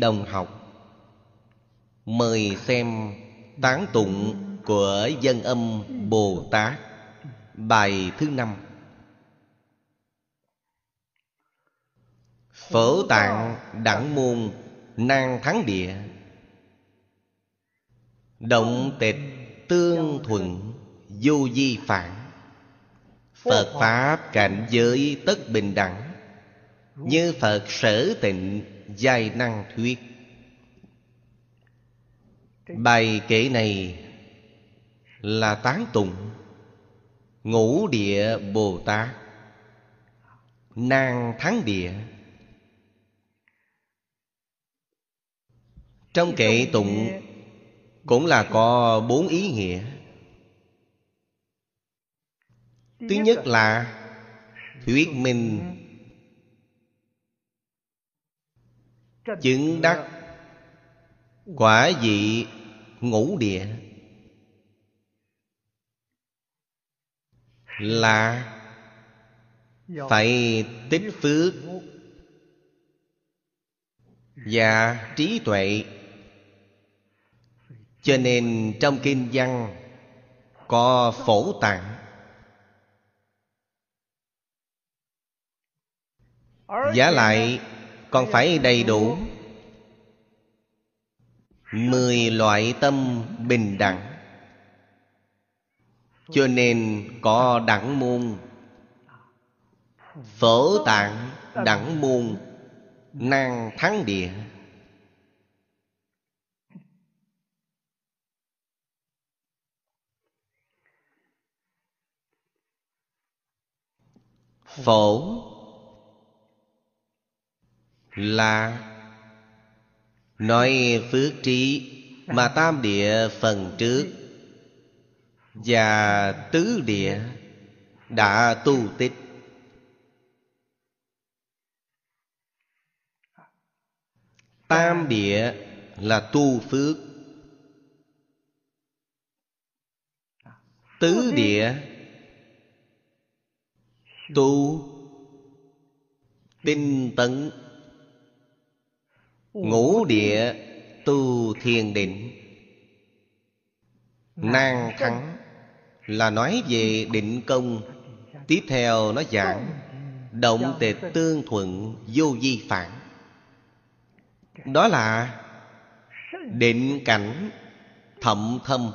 đồng học. Mời xem tán tụng của dân âm bồ tát. Bài thứ năm. Phổ tạng đẳng môn nang thắng địa. Động tịch tương thuận du di phản. Phật pháp cảnh giới tất bình đẳng. Như phật sở tịnh giai năng thuyết. Bài kể này là tán tụng ngũ địa bồ tát nan thắng địa. Trong kệ tụng cũng là có bốn ý nghĩa. Thứ nhất là thuyết minh chứng đắc quả vị ngũ địa là phải tích phước và trí tuệ. Cho nên trong kinh văn có phổ tạng. Giả lại còn phải đầy đủ. Mười loại tâm bình đẳng. Cho nên có đẳng môn Phổ tạng đẳng môn, Năng thắng địa. Phổ là nói phước trí mà tam địa phần trước và tứ địa đã tu tích. Tam địa là tu phước. Tứ địa tu tinh tấn ngũ địa tu thiền định. Nang thắng là nói về định công. Tiếp theo nó giảng động tịch tương thuận vô di phản. Đó là định cảnh thậm thâm,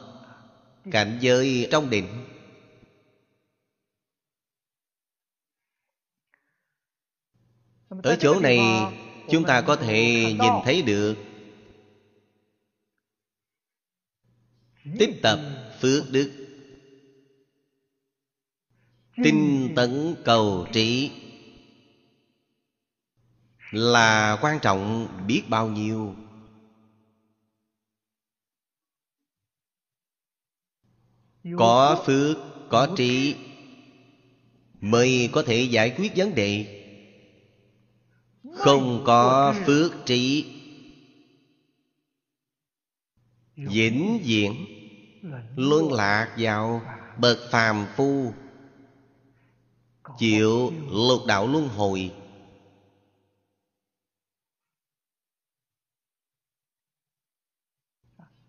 cảnh giới trong định. Ở chỗ này chúng ta có thể nhìn thấy được. Tích tập phước đức. Tinh tấn cầu trí. Là quan trọng biết bao nhiêu? Có phước, có trí. Mới có thể giải quyết vấn đề không có phước trí. Vĩnh viễn luân lạc vào bậc phàm phu, chịu lục đạo luân hồi.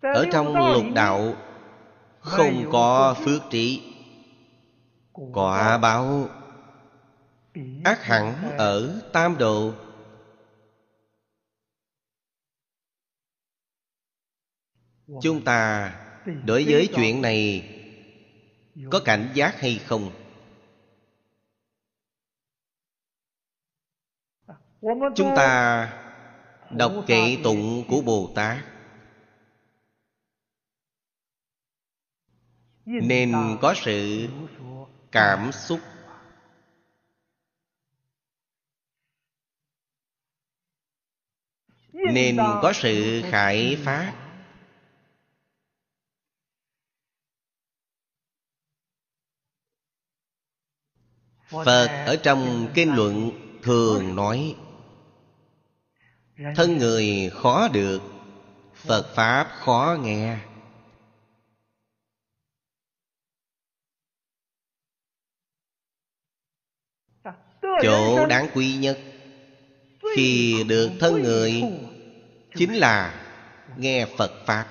Ở trong lục đạo không có phước trí, quả báo ác hẳn ở tam độ chúng ta đối với chuyện này có cảnh giác hay không? Chúng ta đọc kệ tụng của bồ tát. Nên có sự cảm xúc. Nên có sự khải phát phật ở trong kinh luận thường nói, thân người khó được, phật pháp khó nghe. Chỗ đáng quý nhất khi được thân người chính là nghe phật pháp.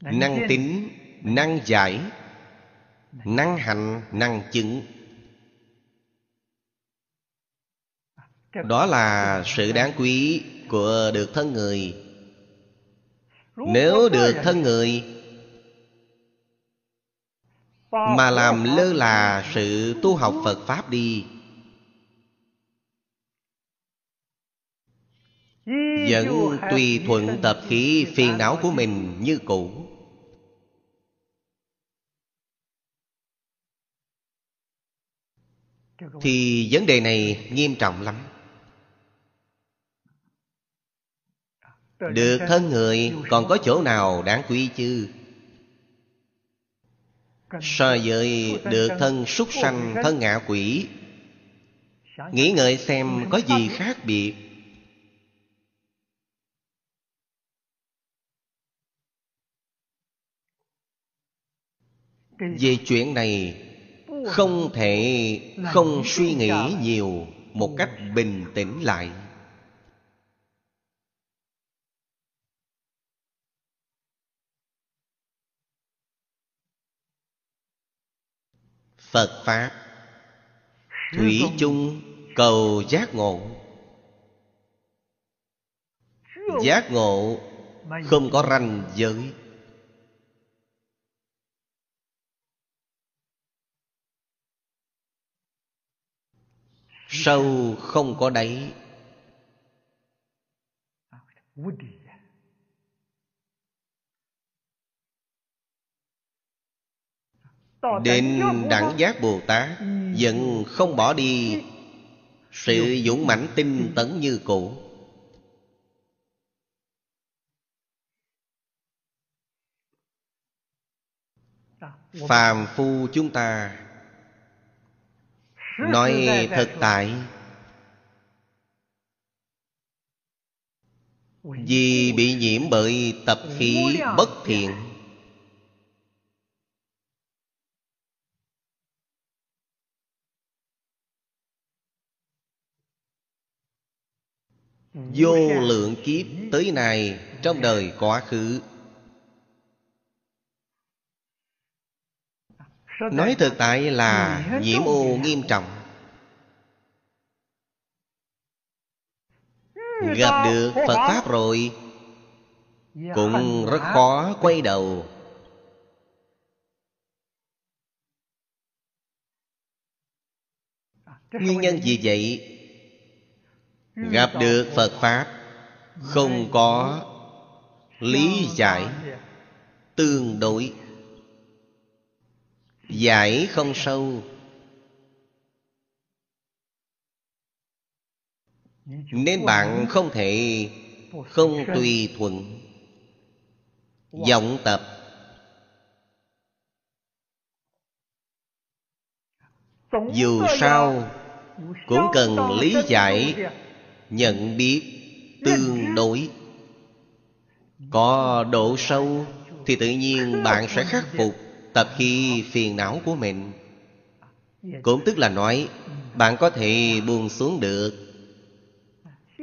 Năng tính, năng giải năng hành năng chứng. Đó là sự đáng quý của được thân người. Nếu được thân người mà làm lơ là sự tu học phật pháp đi. Vẫn tùy thuận tập khí phiền não của mình như cũ thì vấn đề này nghiêm trọng lắm. Được thân người, còn có chỗ nào đáng quý chứ? So với được thân súc sanh, thân ngạ quỷ, nghĩ ngợi xem có gì khác biệt. Về chuyện này không thể không suy nghĩ nhiều một cách bình tĩnh lại. Phật pháp. Thủy chung cầu giác ngộ. Giác ngộ không có ranh giới sâu không có đáy. Đến đẳng giác Bồ Tát Vẫn không bỏ đi. Sự dũng mãnh tinh tấn như cũ Phàm phu chúng ta Nói thực tại Vì bị nhiễm bởi tập khí bất thiện. Vô lượng kiếp tới này Trong đời quá khứ Nói thực tại là nhiễm ô nghiêm trọng. Gặp được Phật Pháp rồi Cũng rất khó quay đầu. Nguyên nhân gì vậy? Gặp được Phật Pháp Không có lý giải Tương đối Giải không sâu. Nên bạn không thể Không tùy thuận. Vọng tập. Dù sao, Cũng cần lý giải, Nhận biết, Tương đối. Có độ sâu Thì tự nhiên bạn sẽ khắc phục tập khí phiền não của mình. Cũng tức là nói bạn có thể buông xuống được.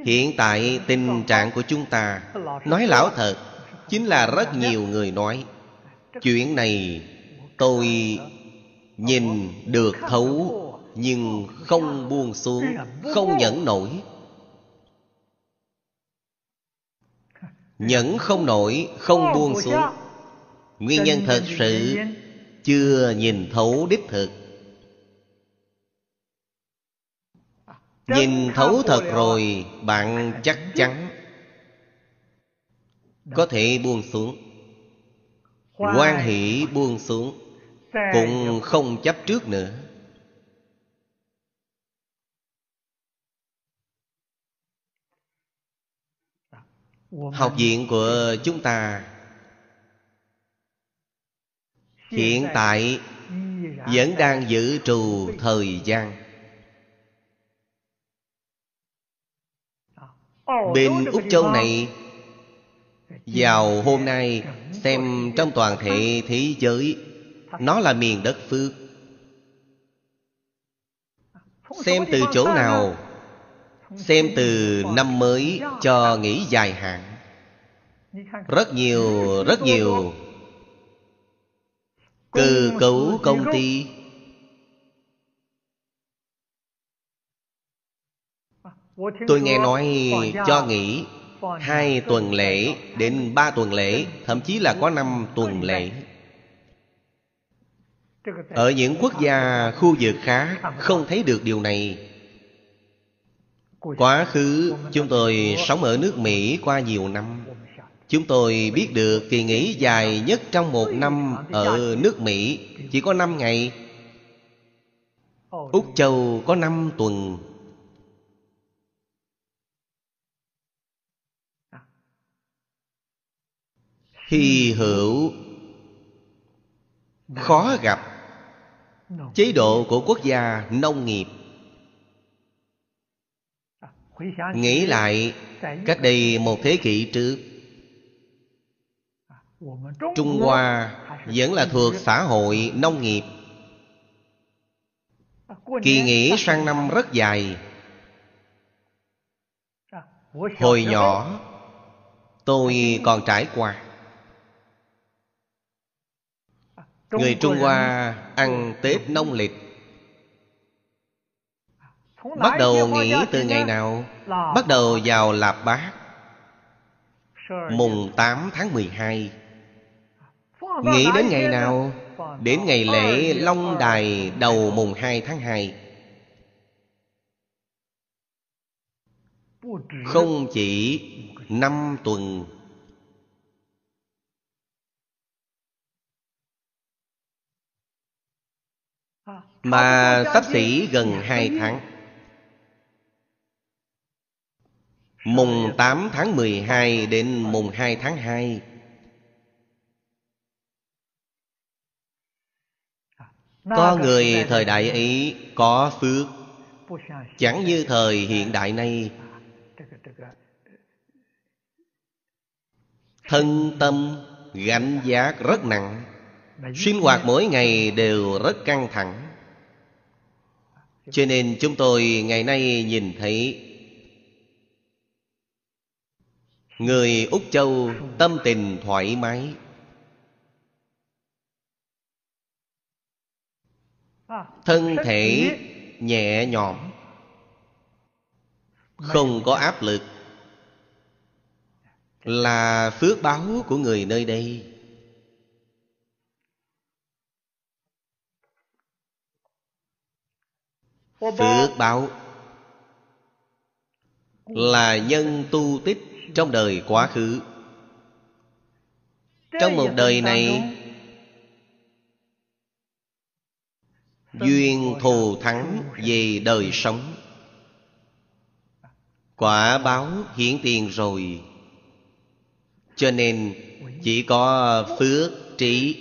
Hiện tại tình trạng của chúng ta nói lão thật chính là rất nhiều người nói chuyện này tôi nhìn được thấu nhưng không buông xuống không nhẫn nổi. Nhẫn không nổi không buông xuống. Nguyên nhân thật sự chưa nhìn thấu đích thực. Nhìn thấu thật rồi bạn chắc chắn có thể buông xuống. Quan hỷ buông xuống cũng không chấp trước nữa. Học viện của chúng ta hiện tại vẫn đang giữ trù thời gian. Bên Úc Châu này Vào hôm nay Xem trong toàn thể thế giới Nó là miền đất phước. Xem từ chỗ nào Xem từ năm mới cho nghỉ dài hạn. Rất nhiều, rất nhiều Cơ cấu công ty. Tôi nghe nói cho nghỉ Hai tuần lễ đến ba tuần lễ Thậm chí là có năm tuần lễ. Ở những quốc gia khu vực khác Không thấy được điều này. Quá khứ chúng tôi sống ở nước Mỹ qua nhiều năm Chúng tôi biết được kỳ nghỉ dài nhất trong một năm ở nước Mỹ. Chỉ có 5 ngày. Úc Châu có 5 tuần. Hy hữu. Khó gặp. Chế độ của quốc gia nông nghiệp. Nghĩ lại, Cách đây một thế kỷ trước Trung Hoa vẫn là thuộc xã hội nông nghiệp. Kỳ nghỉ sang năm rất dài. Hồi nhỏ, Tôi còn trải qua. Người Trung Hoa ăn Tết nông lịch. Bắt đầu nghỉ từ ngày nào? Bắt đầu vào Lạp Bát. Mùng 8 tháng 12 Nghĩ đến ngày nào? Đến ngày lễ Long Đài đầu mùng 2 tháng 2 Không chỉ năm tuần. Mà sắp xỉ gần hai tháng. Mùng 8 tháng 12 đến mùng 2 tháng 2 Có người thời đại ấy có phước. Chẳng như thời hiện đại nay. Thân tâm gánh giác rất nặng. Sinh hoạt mỗi ngày đều rất căng thẳng. Cho nên chúng tôi ngày nay nhìn thấy Người Úc Châu tâm tình thoải mái Thân thể nhẹ nhõm. Không có áp lực. Là phước báo của người nơi đây. Phước báo Là nhân tu tích trong đời quá khứ. Trong một đời này Duyên thù thắng về đời sống. Quả báo hiển tiền rồi. Cho nên chỉ có phước trí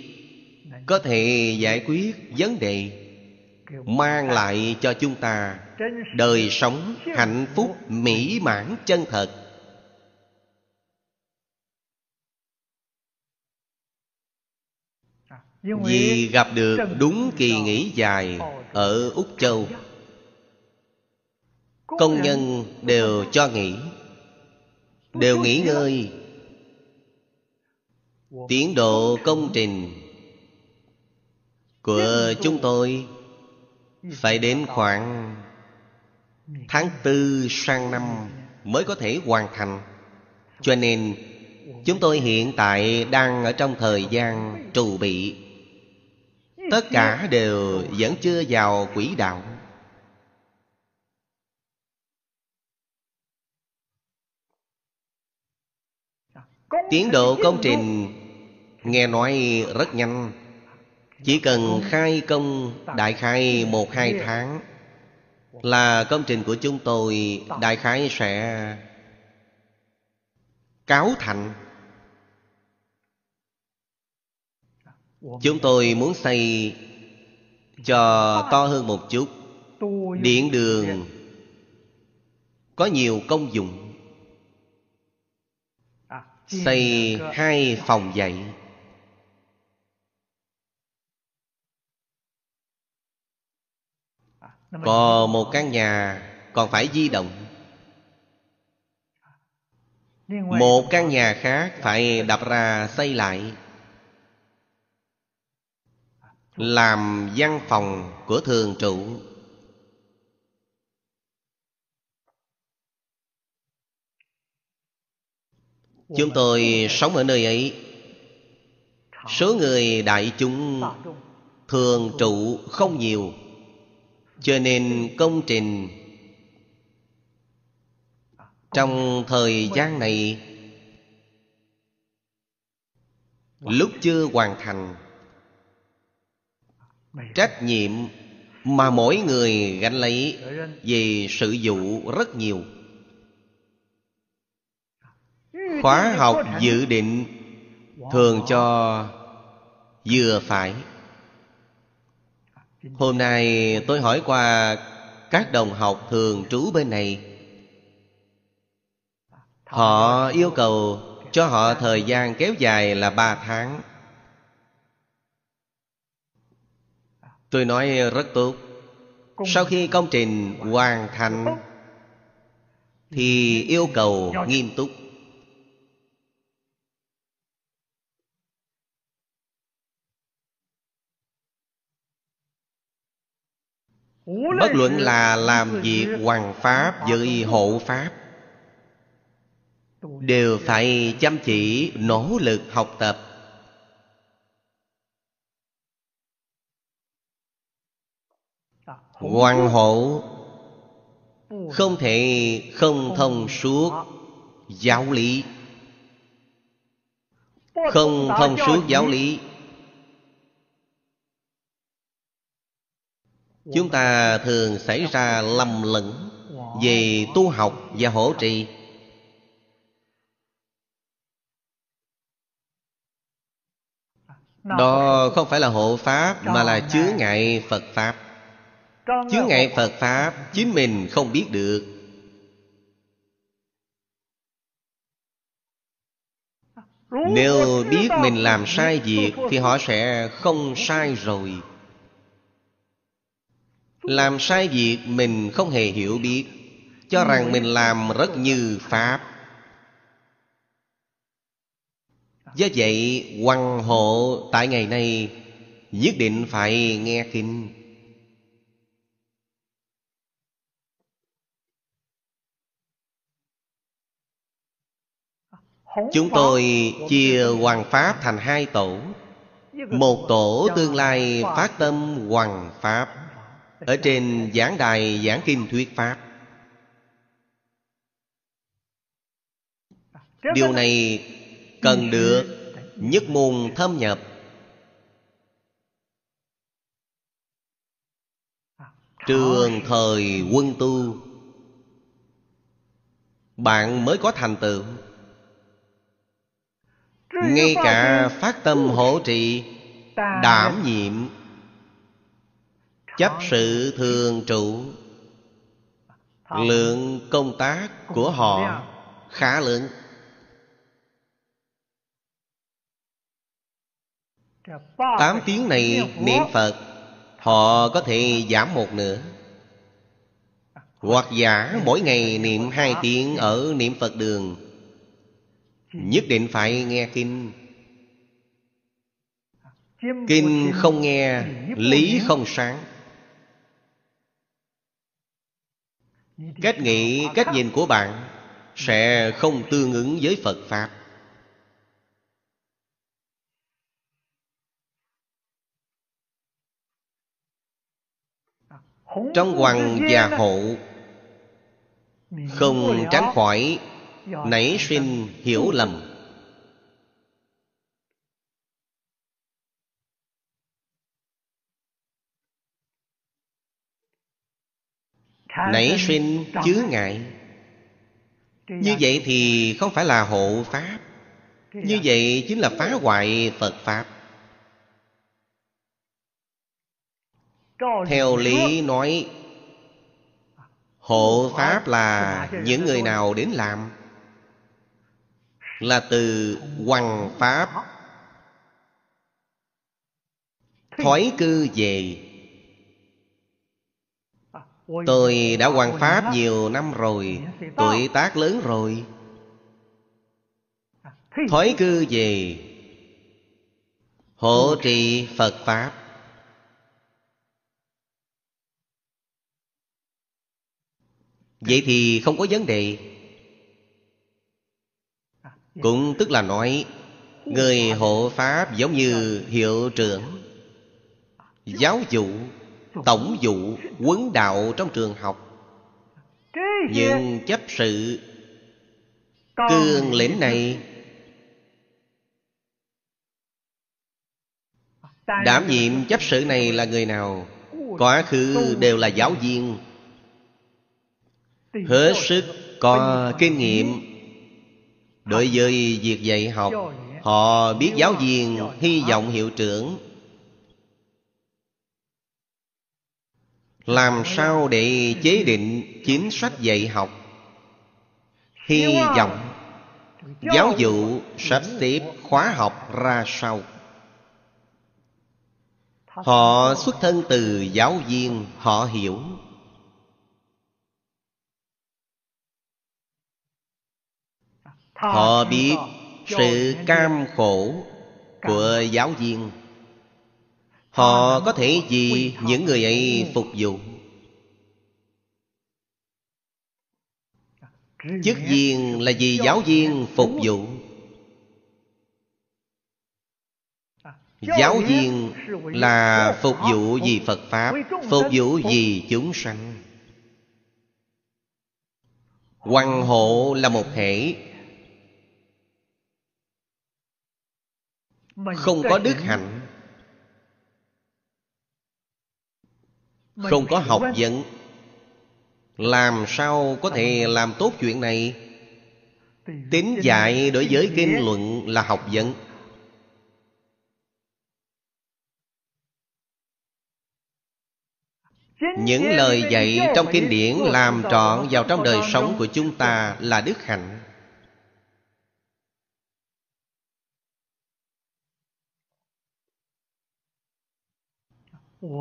Có thể giải quyết vấn đề, Mang lại cho chúng ta Đời sống hạnh phúc mỹ mãn chân thật. Vì gặp được đúng kỳ nghỉ dài Ở Úc Châu. Công nhân đều cho nghỉ. Đều nghỉ ngơi. Tiến độ công trình Của chúng tôi Phải đến khoảng Tháng tư sang năm Mới có thể hoàn thành. Cho nên Chúng tôi hiện tại đang ở trong thời gian trù bị tất cả đều vẫn chưa vào quỹ đạo. Tiến độ công trình nghe nói rất nhanh. Chỉ cần khai công đại khai một hai tháng là công trình của chúng tôi đại khái sẽ cáo thành Chúng tôi muốn xây cho to hơn một chút Điện đường, có nhiều công dụng. Xây hai phòng dạy. Còn một căn nhà còn phải di động. Một căn nhà khác phải đập ra xây lại làm văn phòng của thường trụ. Chúng tôi sống ở nơi ấy. Số người đại chúng thường trụ không nhiều, cho nên công trình trong thời gian này, lúc chưa hoàn thành trách nhiệm mà mỗi người gánh lấy về sự vụ rất nhiều. Khóa học dự định thường cho vừa phải. Hôm nay tôi hỏi qua các đồng học thường trú bên này. Họ yêu cầu cho họ thời gian kéo dài là ba tháng tôi nói rất tốt. Sau khi công trình hoàn thành thì yêu cầu nghiêm túc. Bất luận là làm việc hoàng pháp với hộ pháp đều phải chăm chỉ nỗ lực học tập Hoàng hộ Không thể không thông suốt giáo lý. Không thông suốt giáo lý. Chúng ta thường xảy ra lầm lẫn Về tu học và hỗ trì. Đó không phải là hộ Pháp Mà là chứa ngại Phật Pháp. Chứa ngại Phật Pháp Chính mình không biết được. Nếu biết mình làm sai việc Thì họ sẽ không sai rồi. Làm sai việc mình không hề hiểu biết Cho rằng mình làm rất như Pháp. Do vậy Hoàng hộ tại ngày nay Nhất định phải nghe kinh Chúng tôi chia Hoàng Pháp thành hai tổ. Một tổ tương lai phát tâm Hoàng Pháp. Ở trên giảng đài giảng kinh thuyết Pháp. Điều này cần được nhất môn thâm nhập. Trường thời quân tu, bạn mới có thành tựu ngay cả phát tâm hỗ trì đảm nhiệm chấp sự thường trụ lượng công tác của họ khá lớn. Tám tiếng này niệm phật họ có thể giảm một nửa. Hoặc giả mỗi ngày niệm hai tiếng ở niệm phật đường nhất định phải nghe kinh. Kinh không nghe lý không sáng. Cách nghĩ cách nhìn của bạn sẽ không tương ứng với phật pháp. Trong hoàng và hộ không tránh khỏi nảy sinh hiểu lầm. Nảy sinh chướng ngại. Như vậy thì không phải là hộ pháp. Như vậy chính là phá hoại phật pháp. Theo lý nói hộ pháp là những người nào đến làm là từ hoằng pháp. Thoái cư về. Tôi đã hoằng pháp nhiều năm rồi, tuổi tác lớn rồi. Thoái cư về. Hộ trì phật pháp. Vậy thì không có vấn đề cũng tức là nói, người hộ pháp giống như hiệu trưởng, giáo dụ, tổng dụ, quấn đạo trong trường học. Nhưng chấp sự cương lĩnh này đảm nhiệm chấp sự này là người nào? Quá khứ đều là giáo viên. Hết sức có kinh nghiệm đối với việc dạy học, họ biết giáo viên hy vọng hiệu trưởng. Làm sao để chế định chính sách dạy học? Hy vọng giáo vụ sắp xếp khóa học ra sao? Họ xuất thân từ giáo viên, họ hiểu. Họ biết sự cam khổ của giáo viên. Họ có thể vì những người ấy phục vụ. Chức viên là vì giáo viên phục vụ. Giáo viên là phục vụ vì phật pháp phục vụ vì chúng sanh. Hoàng hộ là một thể Không có đức hạnh. Không có học vấn Làm sao có thể làm tốt chuyện này? Tính dạy đối với kinh luận là học vấn Những lời dạy trong kinh điển làm trọn vào trong đời sống của chúng ta là đức hạnh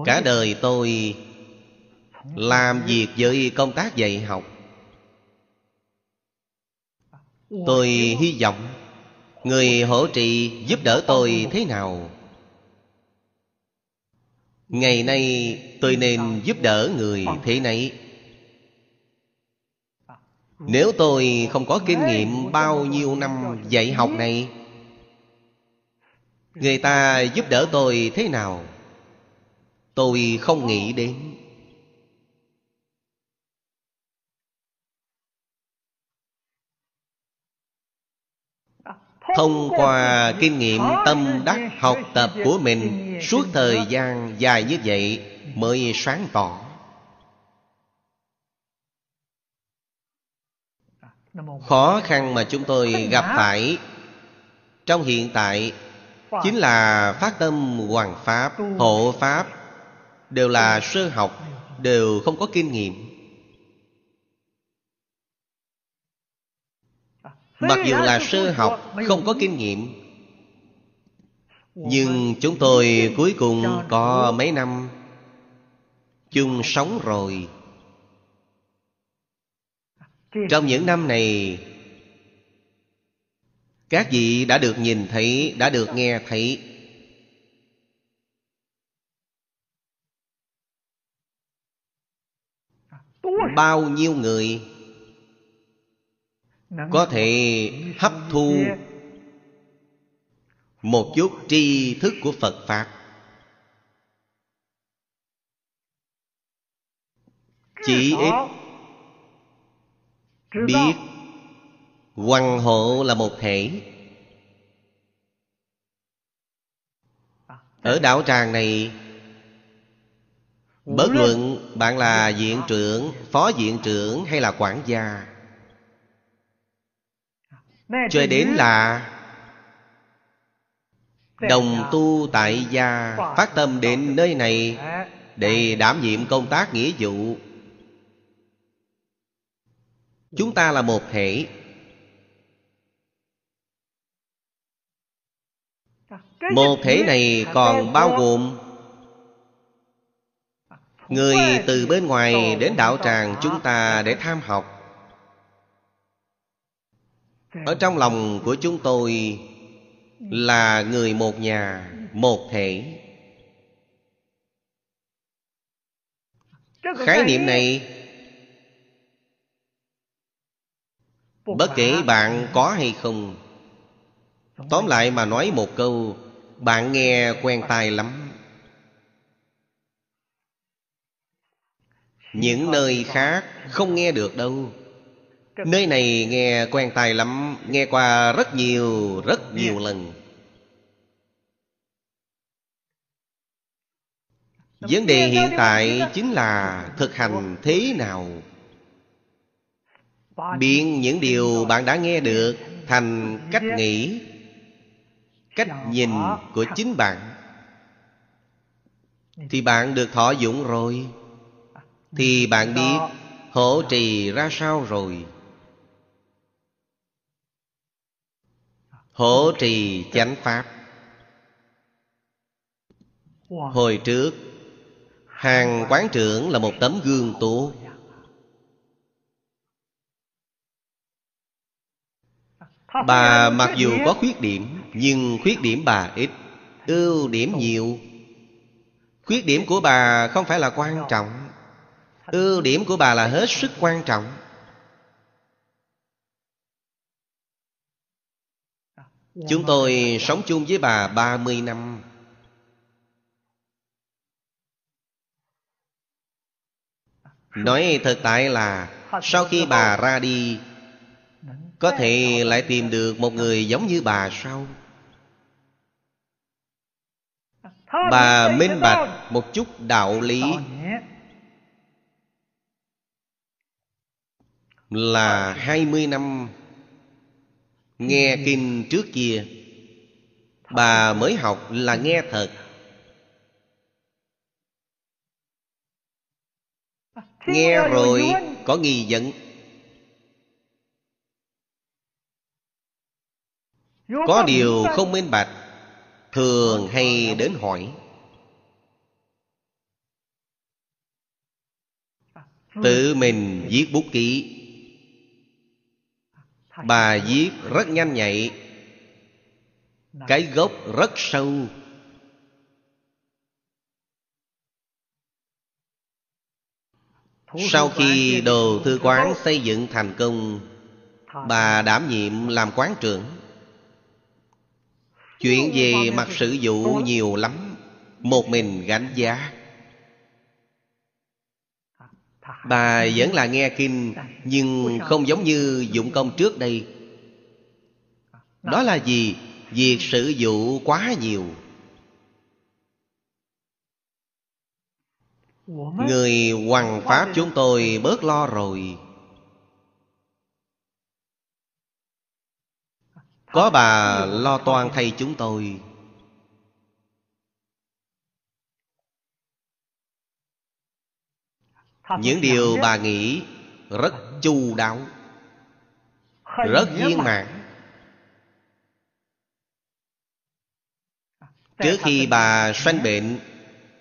Cả đời tôi làm việc với công tác dạy học. Tôi hy vọng Người hỗ trì giúp đỡ tôi thế nào. Ngày nay tôi nên giúp đỡ người thế này. Nếu tôi không có kinh nghiệm bao nhiêu năm dạy học này Người ta giúp đỡ tôi thế nào Tôi không nghĩ đến. Thông qua kinh nghiệm tâm đắc học tập của mình suốt thời gian dài như vậy mới sáng tỏ. Khó khăn mà chúng tôi gặp phải trong hiện tại chính là phát tâm hoàng pháp, hộ pháp đều là sơ học đều không có kinh nghiệm. Mặc dù là sơ học không có kinh nghiệm nhưng chúng tôi cuối cùng có mấy năm chung sống rồi. Trong những năm này các vị đã được nhìn thấy đã được nghe thấy bao nhiêu người? Có thể hấp thu một chút tri thức của phật pháp. Chỉ ít biết Hoàng hộ là một thể. Ở đạo tràng này Bất luận bạn là viện trưởng, phó viện trưởng hay là quản gia? Cho đến là đồng tu tại gia phát tâm đến nơi này để đảm nhiệm công tác nghĩa vụ. Chúng ta là một thể. Một thể này còn bao gồm người từ bên ngoài đến đạo tràng chúng ta để tham học. Ở trong lòng của chúng tôi là người một nhà một thể. Khái niệm này bất kể bạn có hay không tóm lại mà nói một câu bạn nghe quen tai lắm những nơi khác không nghe được đâu. Nơi này nghe quen tai lắm, nghe qua rất nhiều rất nhiều lần. Vấn đề hiện tại chính là thực hành thế nào? Biến những điều bạn đã nghe được thành cách nghĩ, cách nhìn của chính bạn. Thì bạn được thọ dụng rồi thì bạn biết hộ trì ra sao rồi? Hộ trì chánh pháp. Hồi trước, hàng quán trưởng là một tấm gương tốt bà mặc dù có khuyết điểm, nhưng khuyết điểm bà ít, ưu điểm nhiều. Khuyết điểm của bà không phải là quan trọng ưu điểm của bà là hết sức quan trọng. Chúng tôi sống chung với bà 30 năm. Nói thật tại là sau khi bà ra đi có thể lại tìm được một người giống như bà sao? Bà minh bạch một chút đạo lý là hai mươi năm nghe kinh trước kia. Bà mới học là nghe thật. Nghe rồi có nghi vấn. Có điều không minh bạch, thường hay đến hỏi. Tự mình viết bút ký bà viết rất nhanh nhạy. Cái gốc rất sâu. Sau khi đồ thư quán xây dựng thành công, bà đảm nhiệm làm quán trưởng. Chuyện về mặt sử dụng nhiều lắm, một mình gánh giá bà vẫn là nghe kinh, nhưng không giống như dụng công trước đây. Đó là gì? Việc sử dụng quá nhiều. Người hoàng pháp chúng tôi bớt lo rồi. Có bà lo toan thay chúng tôi. Những điều bà nghĩ rất chu đáo rất viên mãn. Trước khi bà sanh bệnh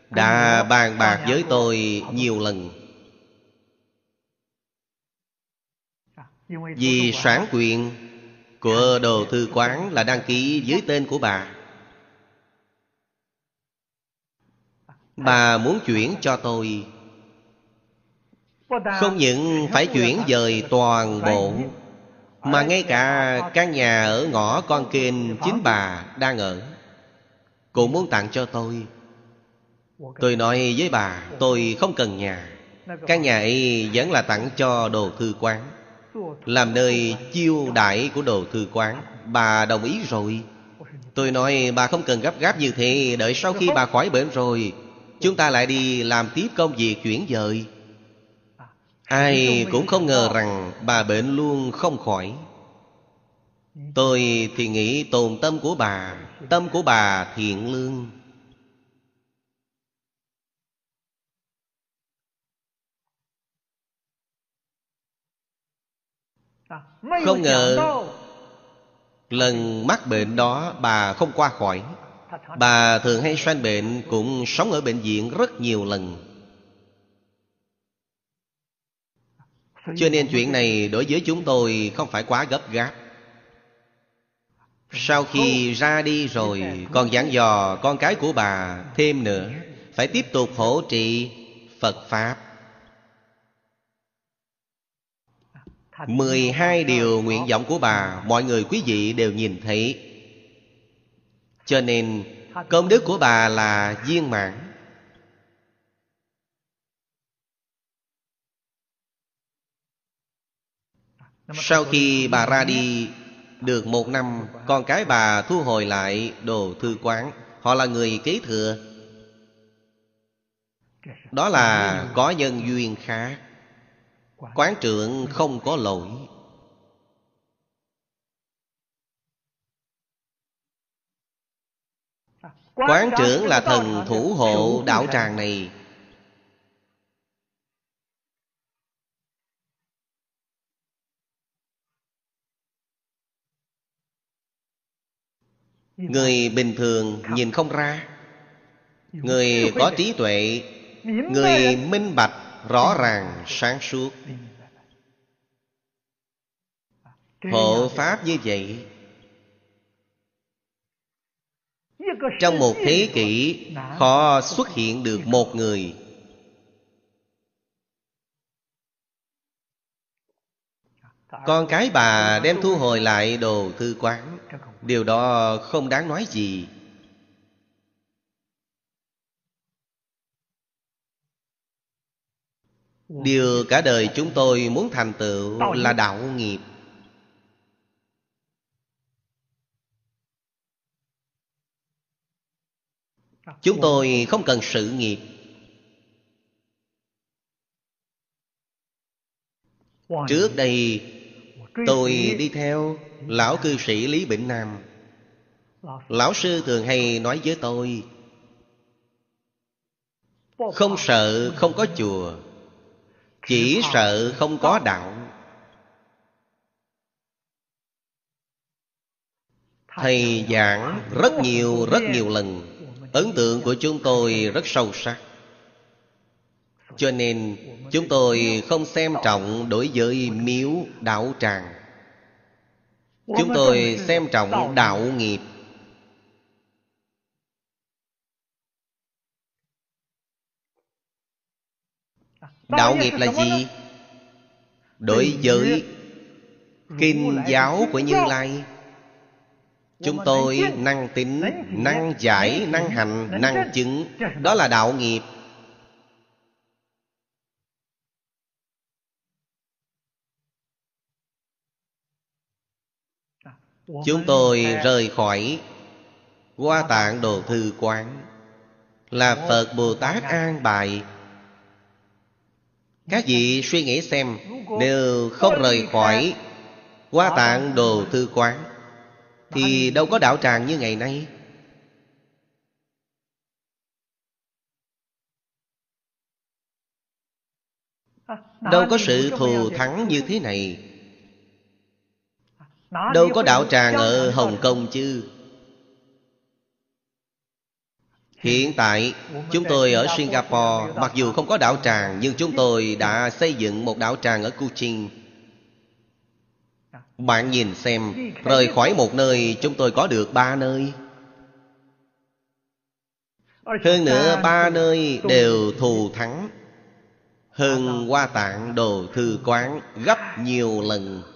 đã bàn bạc với tôi nhiều lần. Vì sản quyền của đồ thư quán là đăng ký dưới tên của bà. Bà muốn chuyển cho tôi không những phải chuyển dời toàn bộ, mà ngay cả căn nhà ở ngõ con kênh chính bà đang ở, cũng muốn tặng cho tôi. Tôi nói với bà, tôi không cần nhà. Căn nhà ấy vẫn là tặng cho đồ thư quán. Làm nơi chiêu đãi của đồ thư quán. Bà đồng ý rồi. Tôi nói, bà không cần gấp gáp như thế, đợi sau khi bà khỏi bệnh rồi, chúng ta lại đi làm tiếp công việc chuyển dời ai cũng không ngờ rằng bà bệnh luôn không khỏi. Tôi thì nghĩ tồn tâm của bà tâm của bà thiện lương. Không ngờ lần mắc bệnh đó bà không qua khỏi. Bà thường hay sanh bệnh Cũng sống ở bệnh viện rất nhiều lần Cho nên chuyện này đối với chúng tôi Không phải quá gấp gáp. Sau khi ra đi rồi, Còn dặn dò con cái của bà thêm nữa, Phải tiếp tục hỗ trị Phật Pháp. 12 điều nguyện vọng của bà, Mọi người quý vị đều nhìn thấy. Cho nên Công đức của bà là viên mãn. Sau khi bà ra đi Được một năm Con cái bà thu hồi lại đồ thư quán. Họ là người kế thừa. Đó là có nhân duyên khác Quán trưởng không có lỗi. Quán trưởng là thần thủ hộ đạo tràng này Người bình thường nhìn không ra. Người có trí tuệ Người minh bạch rõ ràng sáng suốt. Hộ pháp như vậy trong một thế kỷ khó xuất hiện được một người. Con cái bà đem thu hồi lại đồ thư quán điều đó không đáng nói gì. Điều cả đời chúng tôi muốn thành tựu là đạo nghiệp. Chúng tôi không cần sự nghiệp. Trước đây, tôi đi theo lão cư sĩ lý bỉnh nam. Lão sư thường hay nói với tôi, không sợ không có chùa, chỉ sợ không có đạo. Thầy giảng rất nhiều rất nhiều lần. Ấn tượng của chúng tôi rất sâu sắc. Cho nên chúng tôi không xem trọng đối với miếu đạo tràng chúng tôi xem trọng đạo nghiệp. Đạo nghiệp là gì? đối với kinh giáo của như lai. Chúng tôi năng tính năng giải năng hành năng chứng. đó là đạo nghiệp chúng tôi rời khỏi qua tạng đồ thư quán. Là phật bồ tát an bài. Các vị suy nghĩ xem nếu không rời khỏi qua tạng đồ thư quán thì đâu có đạo tràng như ngày nay? Đâu có sự thù thắng như thế này đâu có đạo tràng ở hồng kông chứ. Hiện tại chúng tôi ở singapore mặc dù không có đạo tràng nhưng chúng tôi đã xây dựng một đạo tràng ở kuching. Bạn nhìn xem Rời khỏi một nơi Chúng tôi có được ba nơi. Hơn nữa ba nơi đều thù thắng. Hơn hoa tạng đồ thư quán Gấp nhiều lần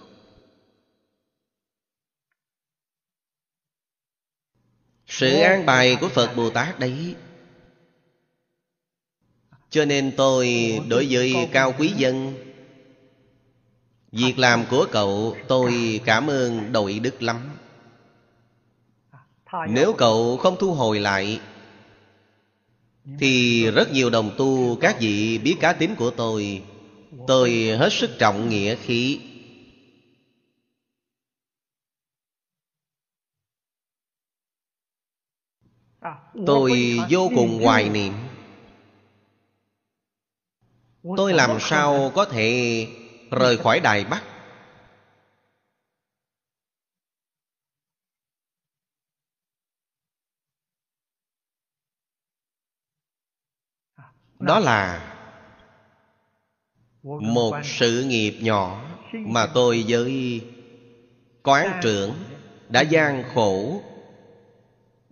Sự an bài của Phật Bồ Tát đấy. Cho nên tôi đối với cao quý dân, Việc làm của cậu tôi cảm ơn đội đức lắm. Nếu cậu không thu hồi lại, Thì rất nhiều đồng tu, các vị biết cá tính của tôi Tôi hết sức trọng nghĩa khí. tôi vô cùng hoài niệm. Tôi làm sao có thể rời khỏi đài bắc? Đó là một sự nghiệp nhỏ mà tôi với quán trưởng đã gian khổ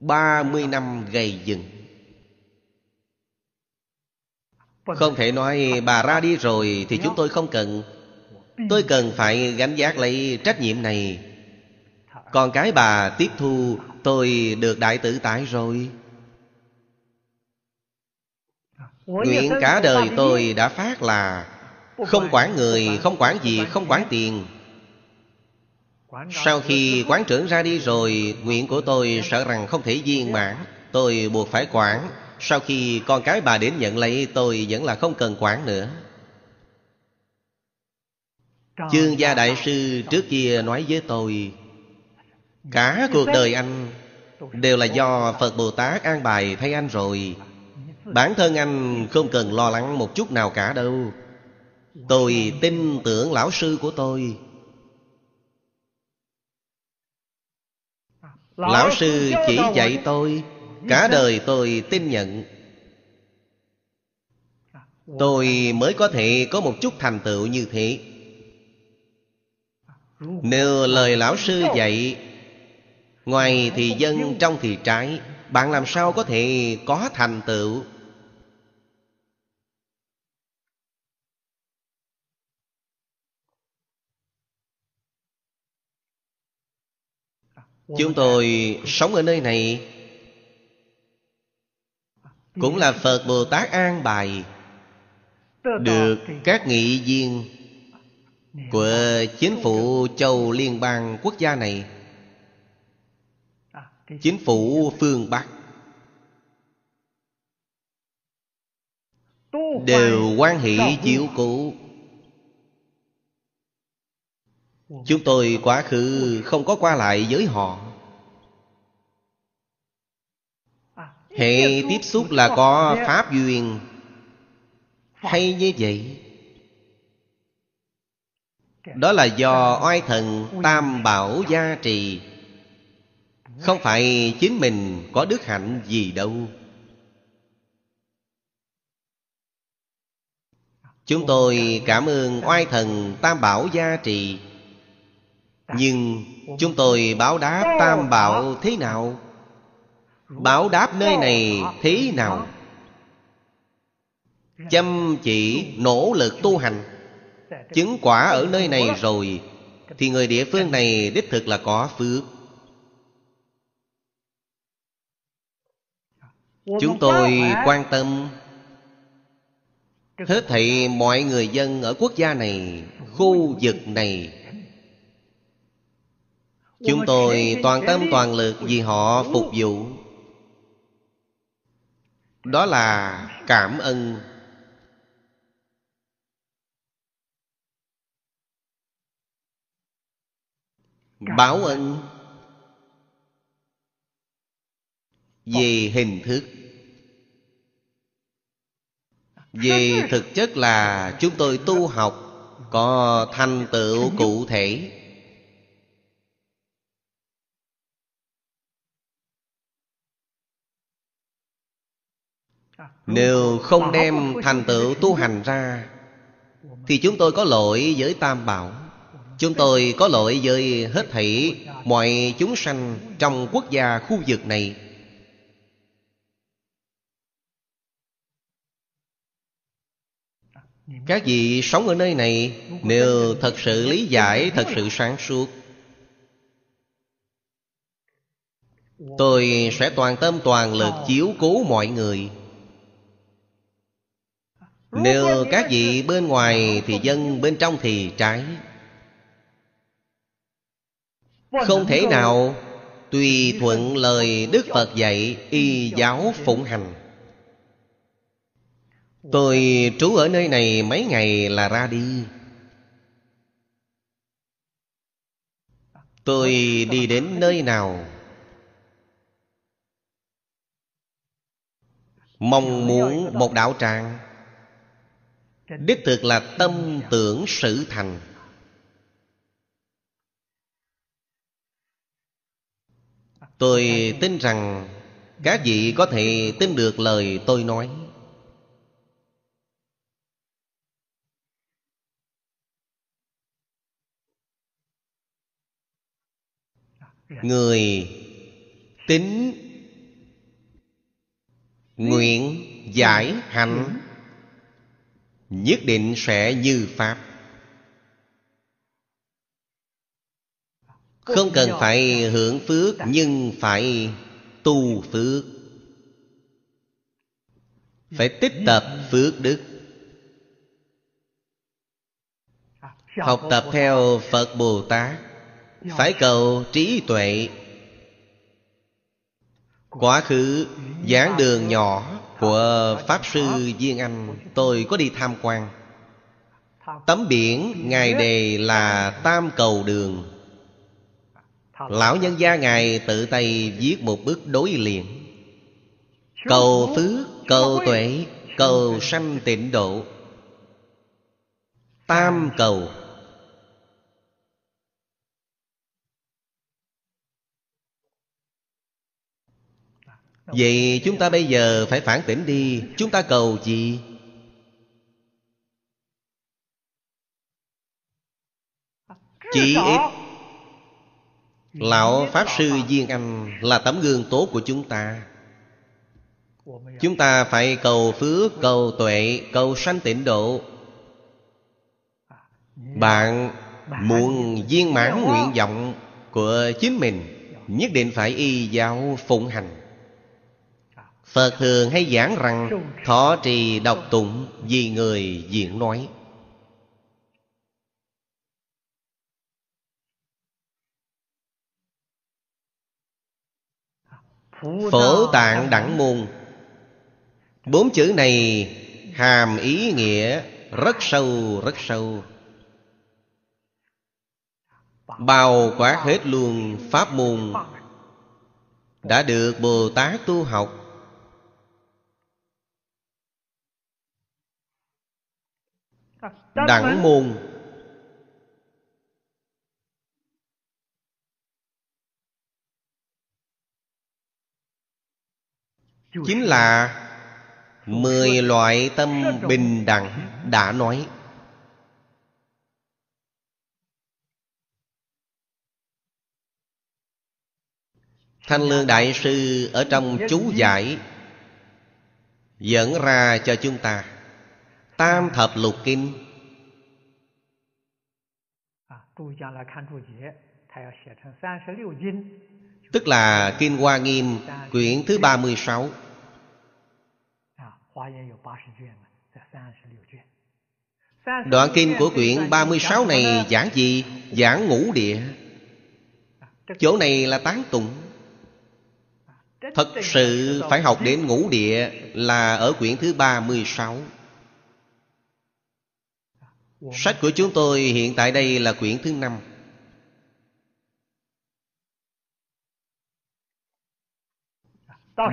30 năm gầy dựng. Không thể nói bà ra đi rồi Thì chúng tôi không cần. Tôi cần phải gánh giác lấy trách nhiệm này. Còn cái bà tiếp thu Tôi được đại tử tại rồi. Nguyện cả đời tôi đã phát là Không quản người, không quản gì, không quản tiền. Sau khi quán trưởng ra đi rồi, Nguyện của tôi sợ rằng không thể viên mãn. Tôi buộc phải quản. Sau khi con cái bà đến nhận lấy, Tôi vẫn là không cần quản nữa. Chương gia đại sư trước kia nói với tôi, Cả cuộc đời anh Đều là do Phật Bồ Tát an bài thay anh rồi. Bản thân anh không cần lo lắng một chút nào cả đâu. Tôi tin tưởng lão sư của tôi. Lão sư chỉ dạy tôi Cả đời tôi tin nhận. Tôi mới có thể có một chút thành tựu như thế. Nếu lời lão sư dạy Ngoài thì dân trong thì trái Bạn làm sao có thể có thành tựu Chúng tôi sống ở nơi này Cũng là Phật Bồ Tát an bài Được các nghị viên Của chính phủ châu liên bang quốc gia này. Chính phủ phương Bắc Đều quan hỷ chiếu cố Chúng tôi quá khứ không có qua lại với họ. Hệ tiếp xúc là có pháp duyên. Hay như vậy? Đó là do oai thần tam bảo gia trì. Không phải chính mình có đức hạnh gì đâu. Chúng tôi cảm ơn oai thần tam bảo gia trì nhưng chúng tôi báo đáp tam bảo thế nào? Báo đáp nơi này thế nào? chăm chỉ nỗ lực tu hành. Chứng quả ở nơi này rồi thì người địa phương này đích thực là có phước. Chúng tôi quan tâm. Hết thảy mọi người dân ở quốc gia này khu vực này Chúng tôi toàn tâm toàn lực vì họ phục vụ. Đó là cảm ơn. Báo ân Về hình thức. Về thực chất là chúng tôi tu học Có thành tựu cụ thể Nếu không đem thành tựu tu hành ra Thì chúng tôi có lỗi với Tam Bảo. Chúng tôi có lỗi với hết thảy mọi chúng sanh trong quốc gia khu vực này. Các vị sống ở nơi này Nếu thật sự lý giải, thật sự sáng suốt Tôi sẽ toàn tâm toàn lực chiếu cố mọi người nếu các vị bên ngoài thì dân, bên trong thì trái. Không thể nào Tùy thuận lời Đức Phật dạy Y giáo phụng hành. Tôi trú ở nơi này mấy ngày là ra đi. Tôi đi đến nơi nào? Mong muốn một đạo tràng đích thực là tâm tưởng sự thành. Tôi tin rằng các vị có thể tin được lời tôi nói. Người tính nguyện giải hạnh nhất định sẽ như pháp. Không cần phải hưởng phước nhưng phải tu phước. Phải tích tập phước đức. Học tập theo phật bồ tát. Phải cầu trí tuệ. Quá khứ giảng đường nhỏ của pháp sư viên anh, tôi có đi tham quan. Tấm biển ngài đề là tam cầu đường. Lão nhân gia ngài tự tay viết một bức đối liền. Cầu phước, cầu tuệ, cầu sanh tịnh độ. Tam cầu. Vậy chúng ta bây giờ phải phản tỉnh đi. Chúng ta cầu gì? Chỉ ít Lão Pháp Sư Duyên Anh Là tấm gương tốt của chúng ta. Chúng ta phải cầu phước, cầu tuệ, cầu sanh tịnh độ. Bạn muốn viên mãn nguyện vọng của chính mình Nhất định phải y giáo phụng hành Phật thường hay giảng rằng Thọ trì độc tụng vì người diễn nói. Phổ tạng đẳng môn. Bốn chữ này hàm ý nghĩa rất sâu rất sâu. Bao quát hết luôn pháp môn. Đã được Bồ Tát tu học Đẳng môn Chính là Mười loại tâm bình đẳng đã nói. Thanh Lương Đại Sư ở trong chú giải Dẫn ra cho chúng ta. Tam thập lục kinh. Tức là Kinh Hoa Nghiêm Quyển thứ 36 Đoạn kinh của quyển 36 này giảng gì? Giảng ngũ địa。Chỗ này là tán tụng。Thật sự phải học đến ngũ địa Là ở quyển thứ 36 Sách của chúng tôi hiện tại đây là quyển thứ năm.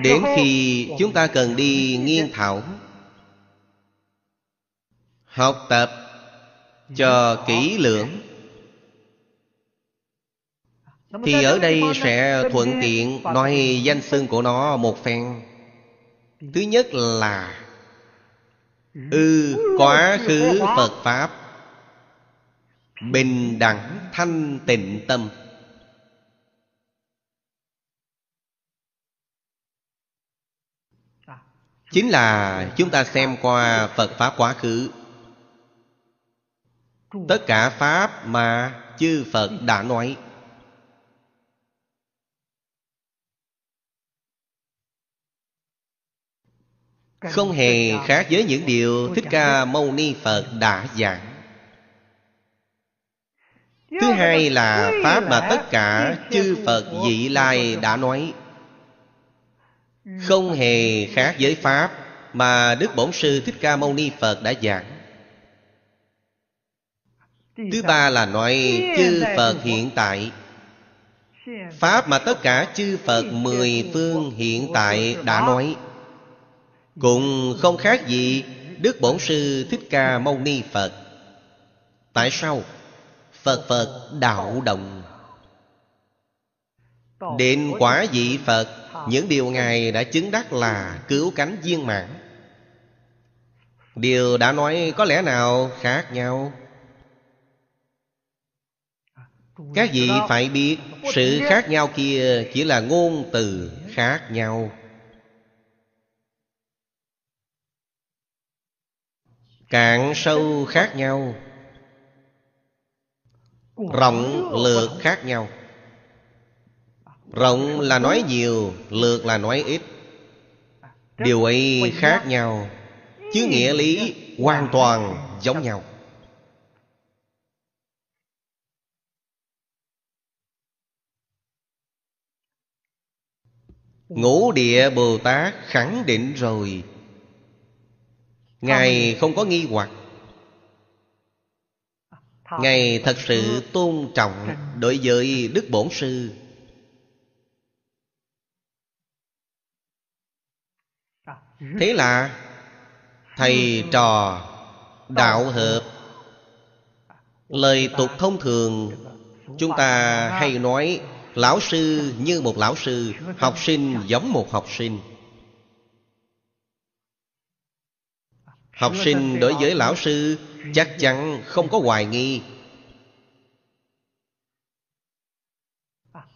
Đến khi chúng ta cần đi nghiên thảo Học tập cho kỹ lưỡng Thì ở đây sẽ thuận tiện nói danh xưng của nó một phen. Thứ nhất là Ư ừ, quá khứ Phật Pháp. Bình đẳng thanh tịnh tâm. Chính là chúng ta xem qua Phật Pháp quá khứ. Tất cả Pháp mà chư Phật đã nói. Không hề khác với những điều Thích Ca Mâu Ni Phật đã giảng Thứ hai là Pháp mà tất cả chư Phật vị lai đã nói. Không hề khác với Pháp Mà Đức Bổn Sư Thích Ca Mâu Ni Phật đã giảng. Thứ ba là nói chư Phật hiện tại. Pháp mà tất cả chư Phật mười phương hiện tại đã nói. Cũng không khác gì Đức Bổn Sư Thích Ca Mâu Ni Phật. Tại sao? Phật Phật đạo động. Đến quả vị Phật, Những điều Ngài đã chứng đắc là cứu cánh viên mãn. Điều đã nói có lẽ nào khác nhau? Các vị phải biết, sự khác nhau kia chỉ là ngôn từ khác nhau. Cạn sâu khác nhau rộng, lược khác nhau. Rộng là nói nhiều, lược là nói ít. Điều ấy khác nhau, chứ nghĩa lý hoàn toàn giống nhau. Ngũ địa bồ tát khẳng định rồi. Ngài không có nghi hoặc ngài thật sự tôn trọng đối với đức bổn sư. Thế là thầy trò đạo hợp lời tục thông thường. Chúng ta hay nói lão sư như một lão sư học sinh giống một học sinh học sinh đối với lão sư chắc chắn không có hoài nghi.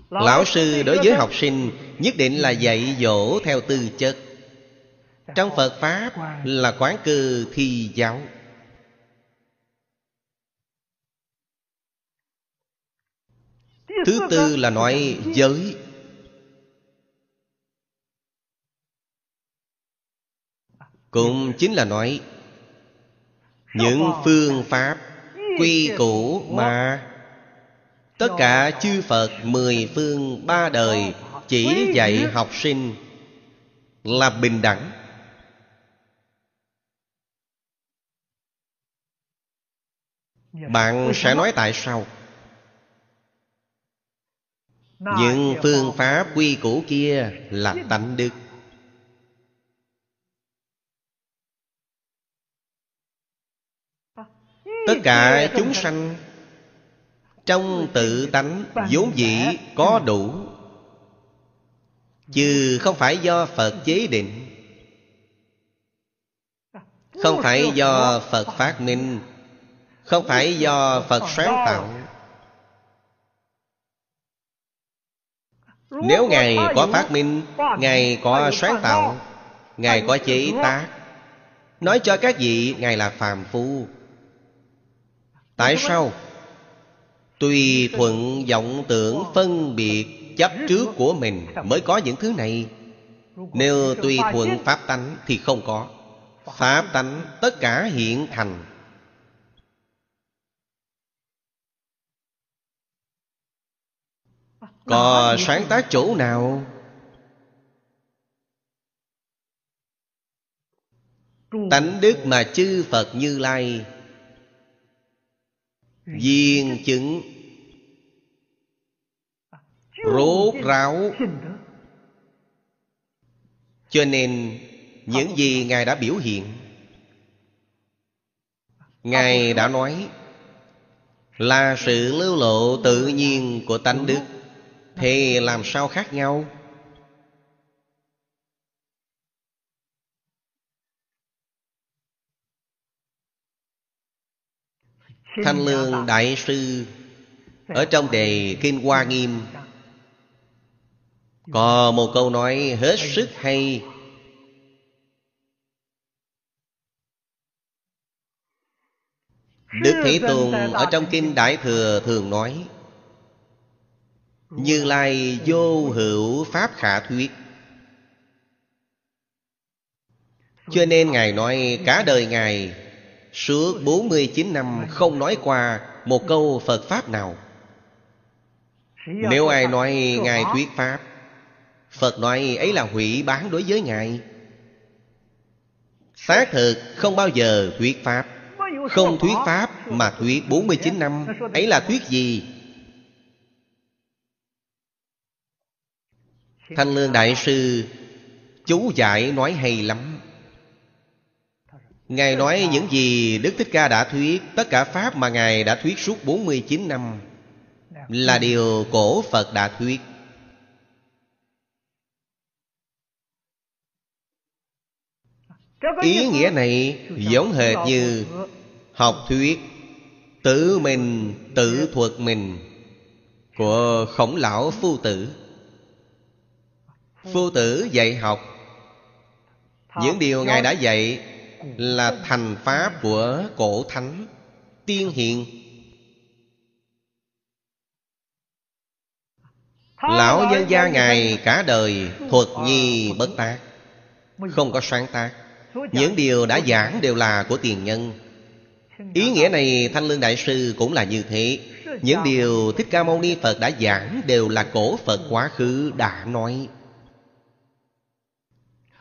Lão sư đối với học sinh nhất định là dạy dỗ theo tư chất. Trong phật pháp là quán cư thi giáo. Thứ tư là nói giới. Cũng chính là nói những phương pháp quy củ mà tất cả chư phật mười phương ba đời chỉ dạy học sinh là bình đẳng. Bạn sẽ nói tại sao? Những phương pháp quy củ kia là tánh đức tất cả chúng sanh trong tự tánh vốn dĩ có đủ. Chứ không phải do phật chế định. Không phải do phật phát minh. Không phải do phật sáng tạo. Nếu ngài có phát minh ngài có sáng tạo ngài có chế tác nói cho các vị ngài là phàm phu tại sao? Tùy thuận vọng tưởng phân biệt chấp trước của mình mới có những thứ này. Nếu tùy thuận pháp tánh thì không có. Pháp tánh tất cả hiện thành. Có sáng tác chỗ nào? Tánh đức mà chư phật như lai viên chứng. Rốt ráo. Cho nên, những gì ngài đã biểu hiện, ngài đã nói, là sự lưu lộ tự nhiên của tánh đức. Thì làm sao khác nhau? Thanh lương đại sư. Ở trong đề kinh hoa nghiêm. Có một câu nói hết sức hay. Đức Thế Tôn ở trong Kinh Đại Thừa thường nói Như Lai vô hữu Pháp khả thuyết. Cho nên Ngài nói cả đời Ngài Suốt 49 năm không nói qua một câu Phật Pháp nào. Nếu ai nói Ngài thuyết Pháp, Phật nói ấy là hủy bán đối với Ngài. Xác thực không bao giờ thuyết Pháp, Không thuyết Pháp mà thuyết 49 năm, Ấy là thuyết gì? Thanh Lương Đại Sư, Chú giải nói hay lắm. Ngài nói những gì Đức Thích Ca đã thuyết Tất cả Pháp mà Ngài đã thuyết suốt 49 năm Là điều cổ Phật đã thuyết. Ý nghĩa này giống hệt như Học thuyết Tự mình tự thuật mình của khổng lão phu tử. Phu tử dạy học những điều ngài đã dạy là thành pháp của cổ thánh tiên hiền. Lão nhân gia ngài cả đời thuật nhi bất tác, không có sáng tác. Những điều đã giảng đều là của tiền nhân. Ý nghĩa này thanh lương đại sư cũng là như thế. Những điều thích ca mâu ni phật đã giảng đều là cổ phật quá khứ đã nói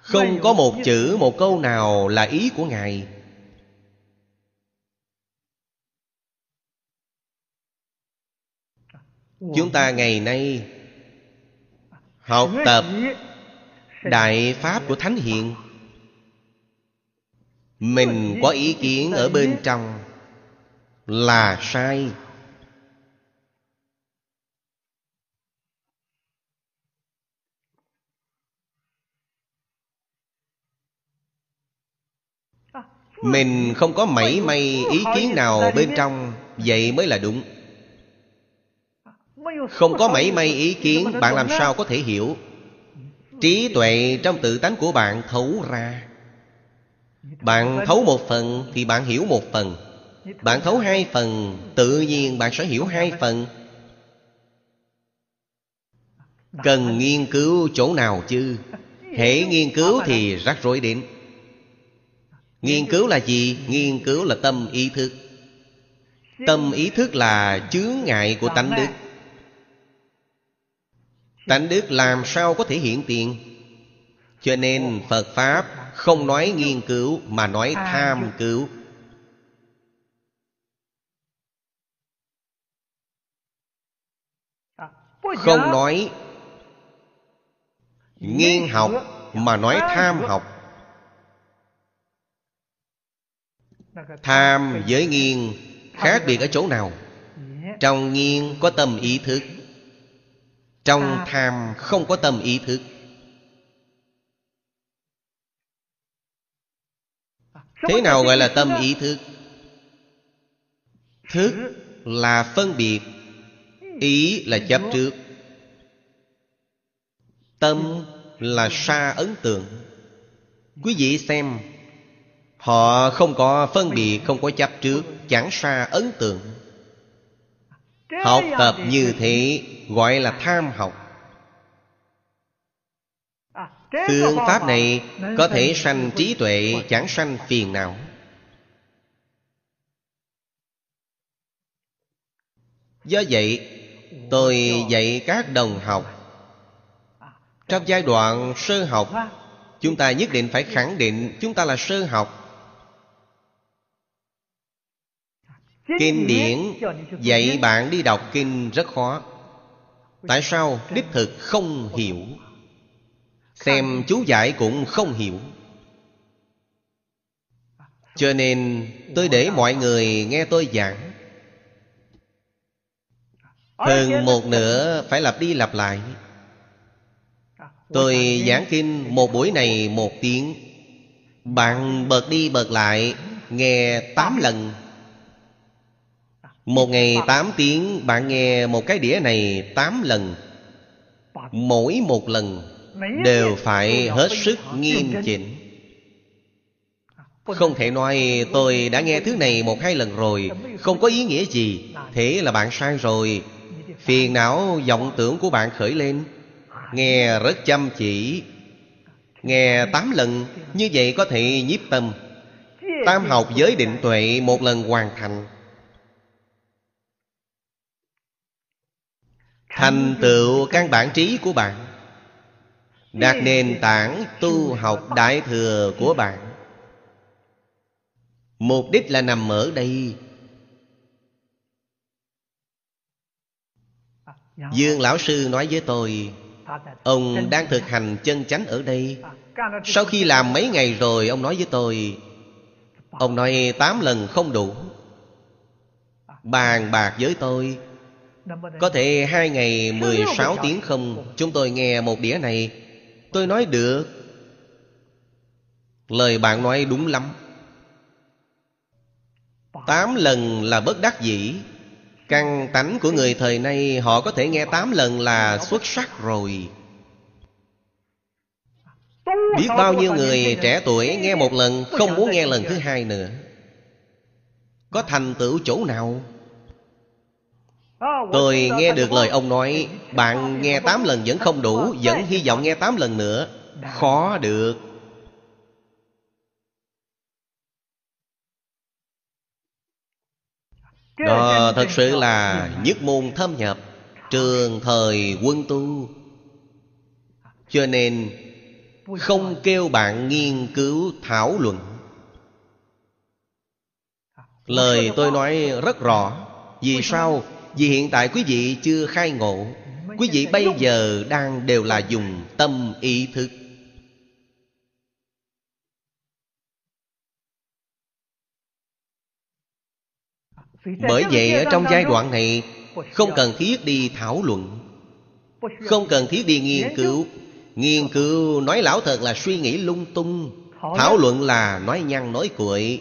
không có một chữ, một câu nào là ý của ngài. Chúng ta ngày nay học tập đại pháp của thánh hiện mình có ý kiến ở bên trong là sai. Mình không có mảy may ý kiến nào bên trong, vậy mới là đúng. Không có mảy may ý kiến, bạn làm sao có thể hiểu? Trí tuệ trong tự tánh của bạn thấu ra. Bạn thấu một phần thì bạn hiểu một phần. Bạn thấu hai phần, tự nhiên bạn sẽ hiểu hai phần. Cần nghiên cứu chỗ nào chứ? Hễ nghiên cứu thì rắc rối đến nghiên cứu là gì? Nghiên cứu là tâm ý thức. Tâm ý thức là chướng ngại của tánh đức. Tánh đức làm sao có thể hiện tiền? Cho nên phật pháp không nói nghiên cứu mà nói tham cứu. Không nói nghiên học mà nói tham học tham với nghiêng khác biệt ở chỗ nào? Trong nghiêng có tâm ý thức, trong tham không có tâm ý thức. Thế nào gọi là tâm ý thức? Thức là phân biệt, ý là chấp trước. Tâm là xa ấn tượng. Quý vị xem họ không có phân biệt, không có chấp trước, chẳng xa ấn tượng. Học tập như thế gọi là tham học. Phương pháp này có thể sanh trí tuệ, chẳng sanh phiền não. Do vậy, tôi dạy các đồng học, trong giai đoạn sơ học, chúng ta nhất định phải khẳng định chúng ta là sơ học. Kinh điển dạy bạn đi đọc kinh rất khó. Tại sao? đích thực không hiểu. Xem chú giải cũng không hiểu. Cho nên tôi để mọi người nghe tôi giảng. Hơn một nửa phải lặp đi lặp lại. Tôi giảng kinh một buổi này một tiếng. Bạn bật đi bật lại nghe tám lần một ngày tám tiếng, bạn nghe một cái đĩa này tám lần. Mỗi một lần đều phải hết sức nghiêm chỉnh. Không thể nói tôi đã nghe thứ này một hai lần rồi, không có ý nghĩa gì. Thế là bạn sai rồi. Phiền não, vọng tưởng của bạn khởi lên. Nghe rất chăm chỉ. Nghe tám lần, như vậy có thể nhiếp tâm. Tam học giới định tuệ một lần hoàn thành. Thành tựu căn bản trí của bạn. Đạt nền tảng tu học đại thừa của bạn. Mục đích là nằm ở đây. Dương lão sư nói với tôi, ông đang thực hành chân chánh ở đây. Sau khi làm mấy ngày rồi, ông nói với tôi, ông nói tám lần không đủ. Bàn bạc với tôi có thể hai ngày mười sáu tiếng không? Chúng tôi nghe một đĩa này. Tôi nói được. Lời bạn nói đúng lắm. Tám lần là bất đắc dĩ. Căn tánh của người thời nay Họ có thể nghe 8 lần là xuất sắc rồi. Biết bao nhiêu người trẻ tuổi nghe một lần Không muốn nghe lần thứ hai nữa. Có thành tựu chỗ nào Tôi nghe được lời ông nói, Bạn nghe 8 lần vẫn không đủ, Vẫn hy vọng nghe 8 lần nữa. Khó được. Đó, thật sự là nhất môn thâm nhập, Trường thời quân tu. Cho nên, Không kêu bạn nghiên cứu thảo luận. Lời tôi nói rất rõ, Vì sao? Vì hiện tại quý vị chưa khai ngộ, Quý vị bây giờ đang đều là dùng tâm ý thức. Bởi vậy ở trong giai đoạn này, Không cần thiết đi thảo luận, Không cần thiết đi nghiên cứu. Nghiên cứu, nói lão thật là suy nghĩ lung tung, Thảo luận là nói nhăn nói cuội.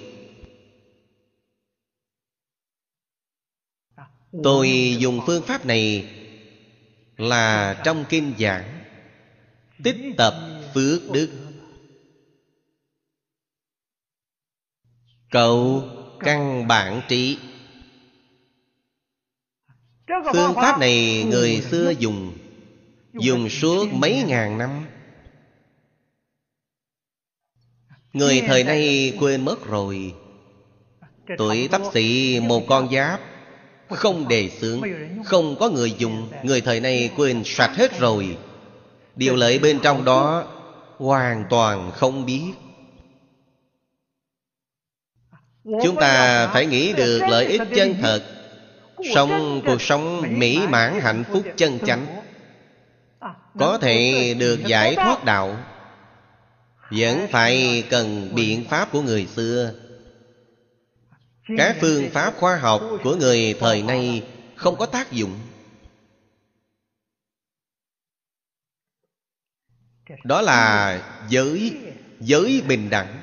Tôi dùng phương pháp này Là trong kinh giảng, Tích tập phước đức. Cầu căn bản trí. Phương pháp này người xưa dùng Dùng suốt mấy ngàn năm. Người thời nay quên mất rồi. Tuổi tắp xị một con giáp không đề xướng, Không có người dùng, Người thời nay quên sạch hết rồi. Điều lợi bên trong đó Hoàn toàn không biết. Chúng ta phải nghĩ được lợi ích chân thật. Sống cuộc sống mỹ mãn hạnh phúc chân chánh Có thể được giải thoát đạo. Vẫn phải cần biện pháp của người xưa. Các phương pháp khoa học của người thời nay Không có tác dụng. Đó là giới Giới bình đẳng.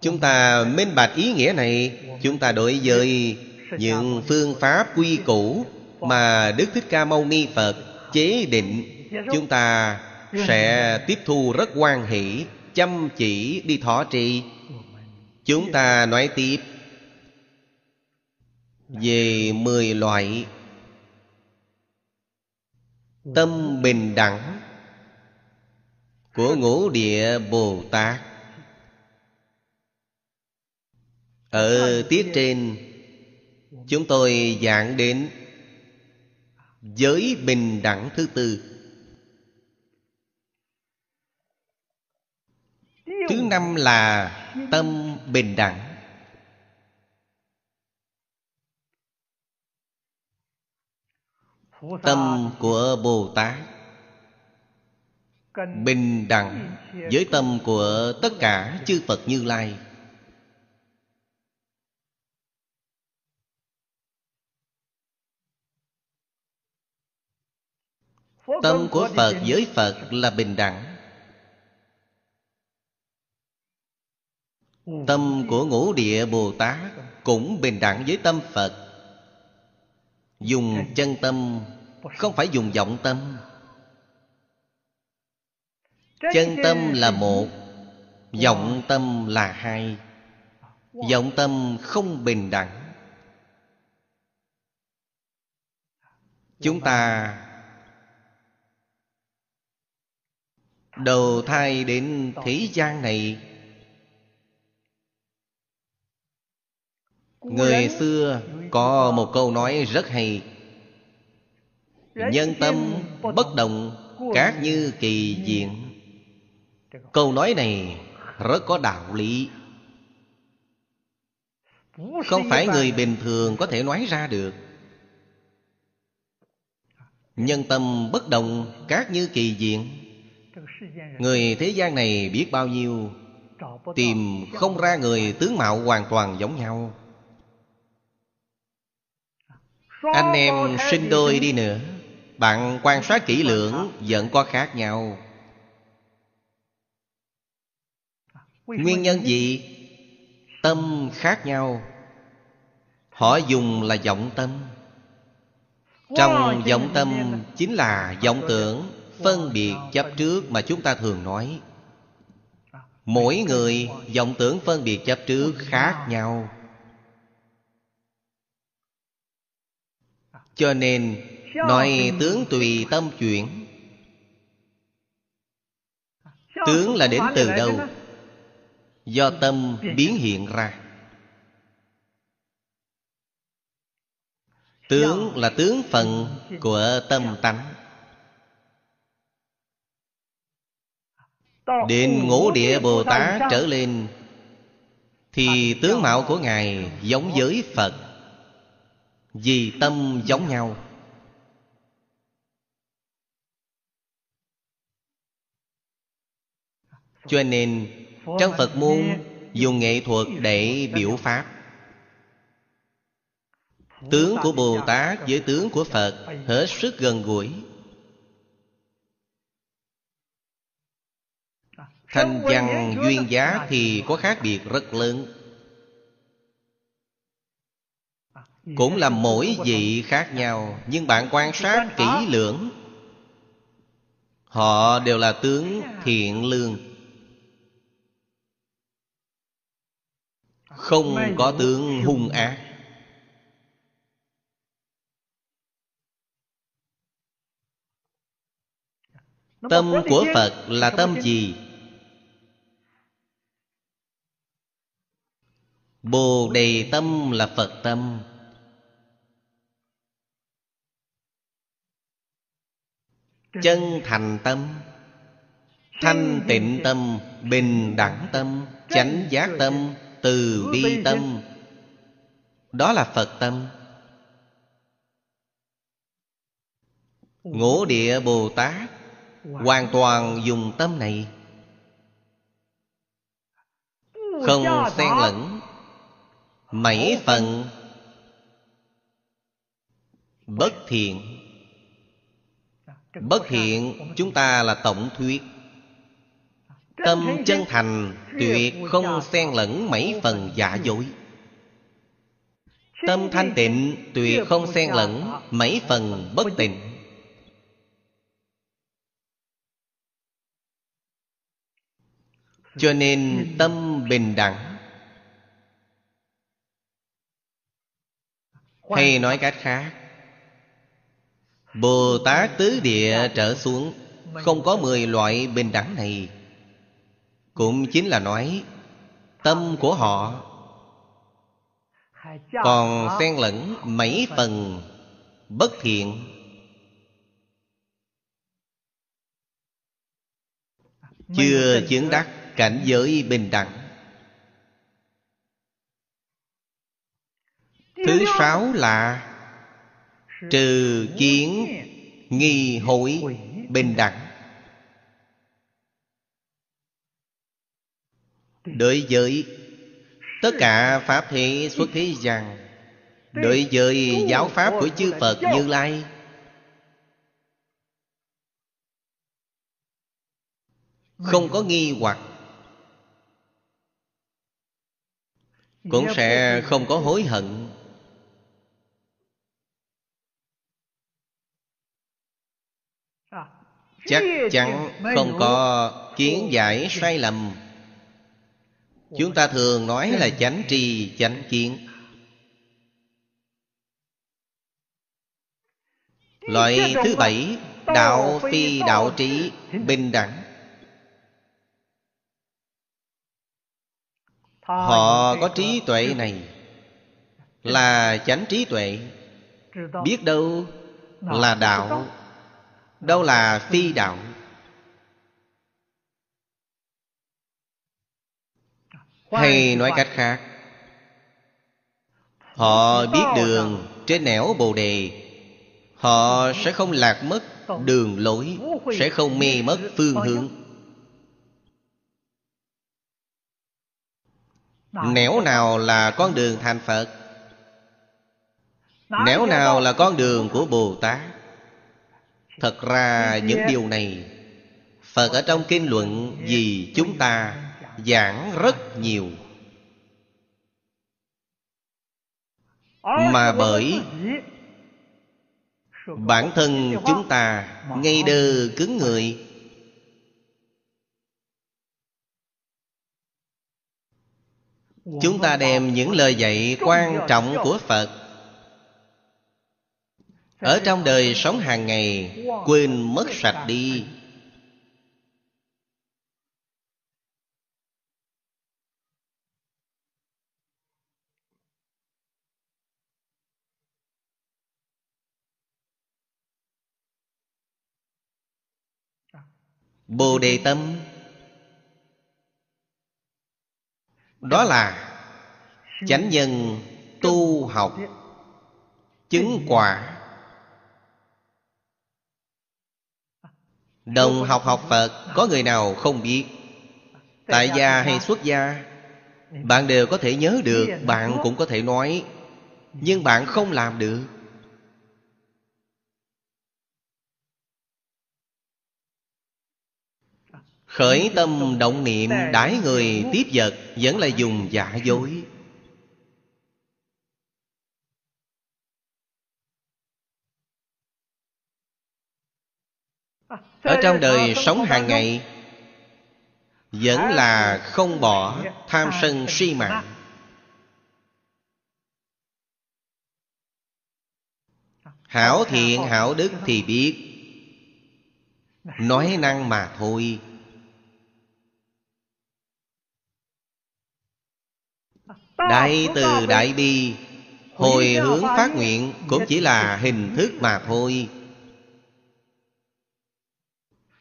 Chúng ta minh bạch ý nghĩa này, Chúng ta đối với những phương pháp quy củ Mà Đức Thích Ca Mâu Ni Phật chế định. Chúng ta sẽ tiếp thu rất quan hỷ Chăm chỉ, đi thọ trì. Chúng ta nói tiếp. Về mười loại Tâm bình đẳng Của ngũ địa Bồ Tát. Ở tiết trên, Chúng tôi giảng đến Giới bình đẳng thứ tư. Thứ năm là tâm bình đẳng. Tâm của Bồ Tát Bình đẳng với tâm của tất cả chư Phật Như Lai. Tâm của Phật với Phật là bình đẳng. Tâm của ngũ địa Bồ Tát Cũng bình đẳng với tâm Phật. Dùng chân tâm, Không phải dùng vọng tâm. Chân tâm là một, Vọng tâm là hai. Vọng tâm không bình đẳng. Chúng ta Đầu thai đến thế gian này Người xưa có một câu nói rất hay. Nhân tâm bất động Các như kỳ diện. Câu nói này rất có đạo lý. Không phải người bình thường có thể nói ra được. Nhân tâm bất động Các như kỳ diện. Người thế gian này biết bao nhiêu? Tìm không ra người tướng mạo hoàn toàn giống nhau Anh em sinh đôi đi nữa. Bạn quan sát kỹ lưỡng Vẫn có khác nhau. Nguyên nhân gì? Tâm khác nhau. Họ dùng là vọng tâm. Trong vọng tâm chính là vọng tưởng Phân biệt chấp trước mà chúng ta thường nói. Mỗi người vọng tưởng phân biệt chấp trước khác nhau Cho nên Nói tướng tùy tâm chuyển. Tướng là đến từ đâu? Do tâm biến hiện ra. Tướng là tướng phận của tâm tánh. Đến ngũ địa Bồ Tát trở lên, Thì tướng mạo của Ngài giống với Phật. Vì tâm giống nhau. Cho nên trong Phật môn dùng nghệ thuật để biểu Pháp. Tướng của Bồ Tát với tướng của Phật hết sức gần gũi. Thanh văn duyên giá thì có khác biệt rất lớn. Cũng là mỗi vị khác nhau, Nhưng bạn quan sát kỹ lưỡng. Họ đều là tướng thiện lương. Không có tướng hung ác. Tâm của Phật là tâm gì? Bồ đề tâm là Phật tâm. Chân thành tâm. Thanh tịnh tâm. Bình đẳng tâm Chánh giác tâm Từ bi tâm. Đó là Phật tâm. Ngũ địa Bồ Tát Hoàn toàn dùng tâm này. Không xen lẫn. Mấy phần Bất thiện Bất thiện chúng ta là tổng thuyết. Tâm chân thành, Tuyệt không xen lẫn mấy phần giả dối. Tâm thanh tịnh, Tuyệt không xen lẫn mấy phần bất tịnh. Cho nên tâm bình đẳng. Hay nói cách khác Bồ Tát tứ địa trở xuống. Không có mười loại bình đẳng này. Cũng chính là nói Tâm của họ Còn xen lẫn mấy phần bất thiện. Chưa chứng đắc cảnh giới bình đẳng. Thứ sáu là Trừ kiến, nghi hối, bình đẳng. Đối với Tất cả Pháp thế xuất thế rằng Đối với giáo Pháp của chư Phật Như Lai, Không có nghi hoặc, Cũng sẽ không có hối hận. Chắc chắn không có kiến giải sai lầm. Chúng ta thường nói là chánh tri chánh kiến. Loại thứ bảy đạo phi đạo trí bình đẳng. Họ có trí tuệ này là chánh trí tuệ. Biết đâu là đạo đâu là phi đạo? Hay nói cách khác, họ biết đường trên nẻo bồ đề. Họ sẽ không lạc mất đường lối, sẽ không mê mất phương hướng. Nẻo nào là con đường thành phật? Nẻo nào là con đường của bồ tát? Thật ra những điều này phật ở trong kinh luận vì chúng ta giảng rất nhiều. Mà bởi bản thân chúng ta ngây đơ cứng người chúng ta đem những lời dạy quan trọng của phật ở trong đời sống hàng ngày, quên mất sạch đi. Bồ đề tâm. Đó là chánh nhân tu học, chứng quả đồng học học phật, có người nào không biết? Tại gia hay xuất gia? Bạn đều có thể nhớ được, bạn cũng có thể nói. Nhưng bạn không làm được. Khởi tâm động niệm, đãi người tiếp vật Vẫn là dùng giả dối. Ở trong đời sống hàng ngày Vẫn là không bỏ tham sân si mạng. Hảo thiện hảo đức thì biết. Nói năng mà thôi. Đại từ đại bi Hồi hướng phát nguyện Cũng chỉ là hình thức mà thôi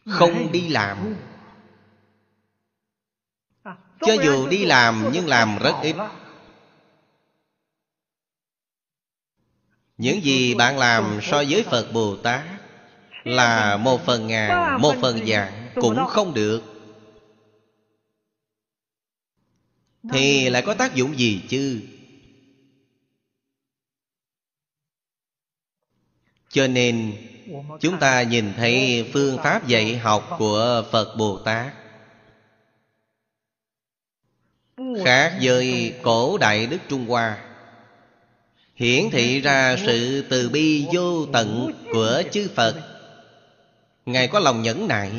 Không đi làm. Cho dù đi làm nhưng làm rất ít. Những gì bạn làm so với Phật Bồ Tát Là một phần ngàn, một phần vạn Cũng không được. Thì lại có tác dụng gì chứ? Cho nên chúng ta nhìn thấy phương pháp dạy học của phật bồ tát. Khác với cổ đại đức trung hoa, hiển thị ra sự từ bi vô tận của chư phật. Ngài có lòng nhẫn nại.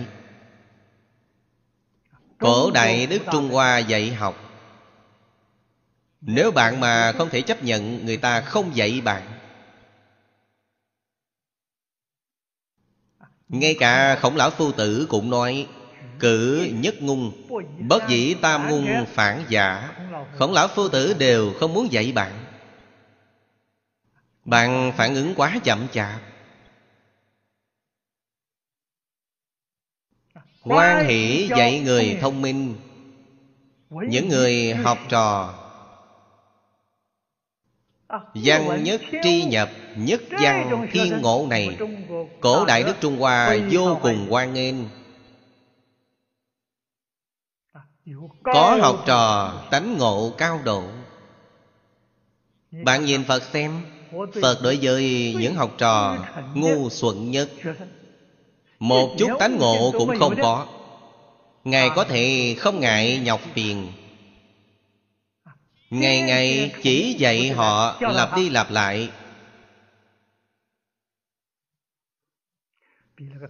Cổ đại đức trung hoa dạy học. Nếu bạn mà không thể chấp nhận, Người ta không dạy bạn. Ngay cả khổng lão phu tử cũng nói, Cử nhất ngung Bất dĩ tam ngung phản giả. Khổng lão phu tử đều không muốn dạy bạn. Bạn phản ứng quá chậm chạp. Quan hỷ dạy người thông minh. Những người học trò Văn nhất tri nhập Nhất văn thiên ngộ này. Cổ Đại Đức Trung Hoa vô cùng quan nghênh. Có học trò tánh ngộ cao độ. Bạn nhìn Phật xem. Phật đối với những học trò ngu xuẩn nhất. Một chút tánh ngộ cũng không có. Ngài có thể không ngại nhọc phiền Ngày ngày chỉ dạy họ lặp đi lặp lại.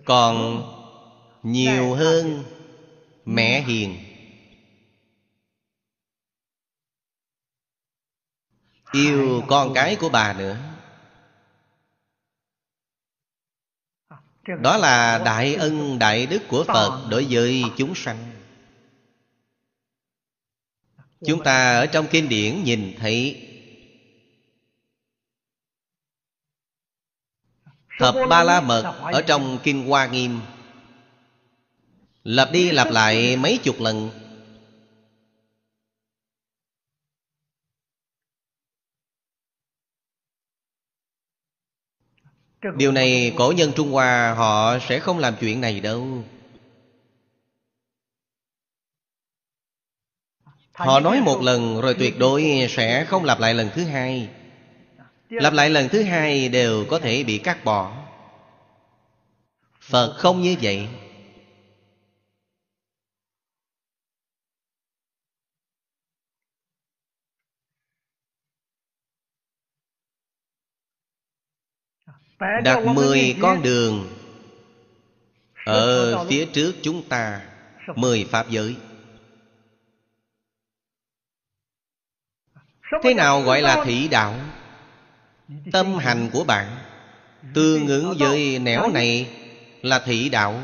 Còn nhiều hơn mẹ hiền. Yêu con cái của bà nữa. Đó là đại ân đại đức của Phật đối với chúng sanh. Chúng ta ở trong kinh điển nhìn thấy Thập Ba La Mật ở trong Kinh Hoa Nghiêm. Lặp đi lặp lại mấy chục lần. Điều này cổ nhân Trung Hoa họ sẽ không làm chuyện này đâu. Họ nói một lần, rồi tuyệt đối sẽ không lặp lại lần thứ hai. Lặp lại lần thứ hai đều có thể bị cắt bỏ. Phật không như vậy. Đặt mười con đường ở phía trước chúng ta, mười pháp giới. Thế nào gọi là thị đạo? Tâm hành của bạn tương ứng với nẻo này là thị đạo.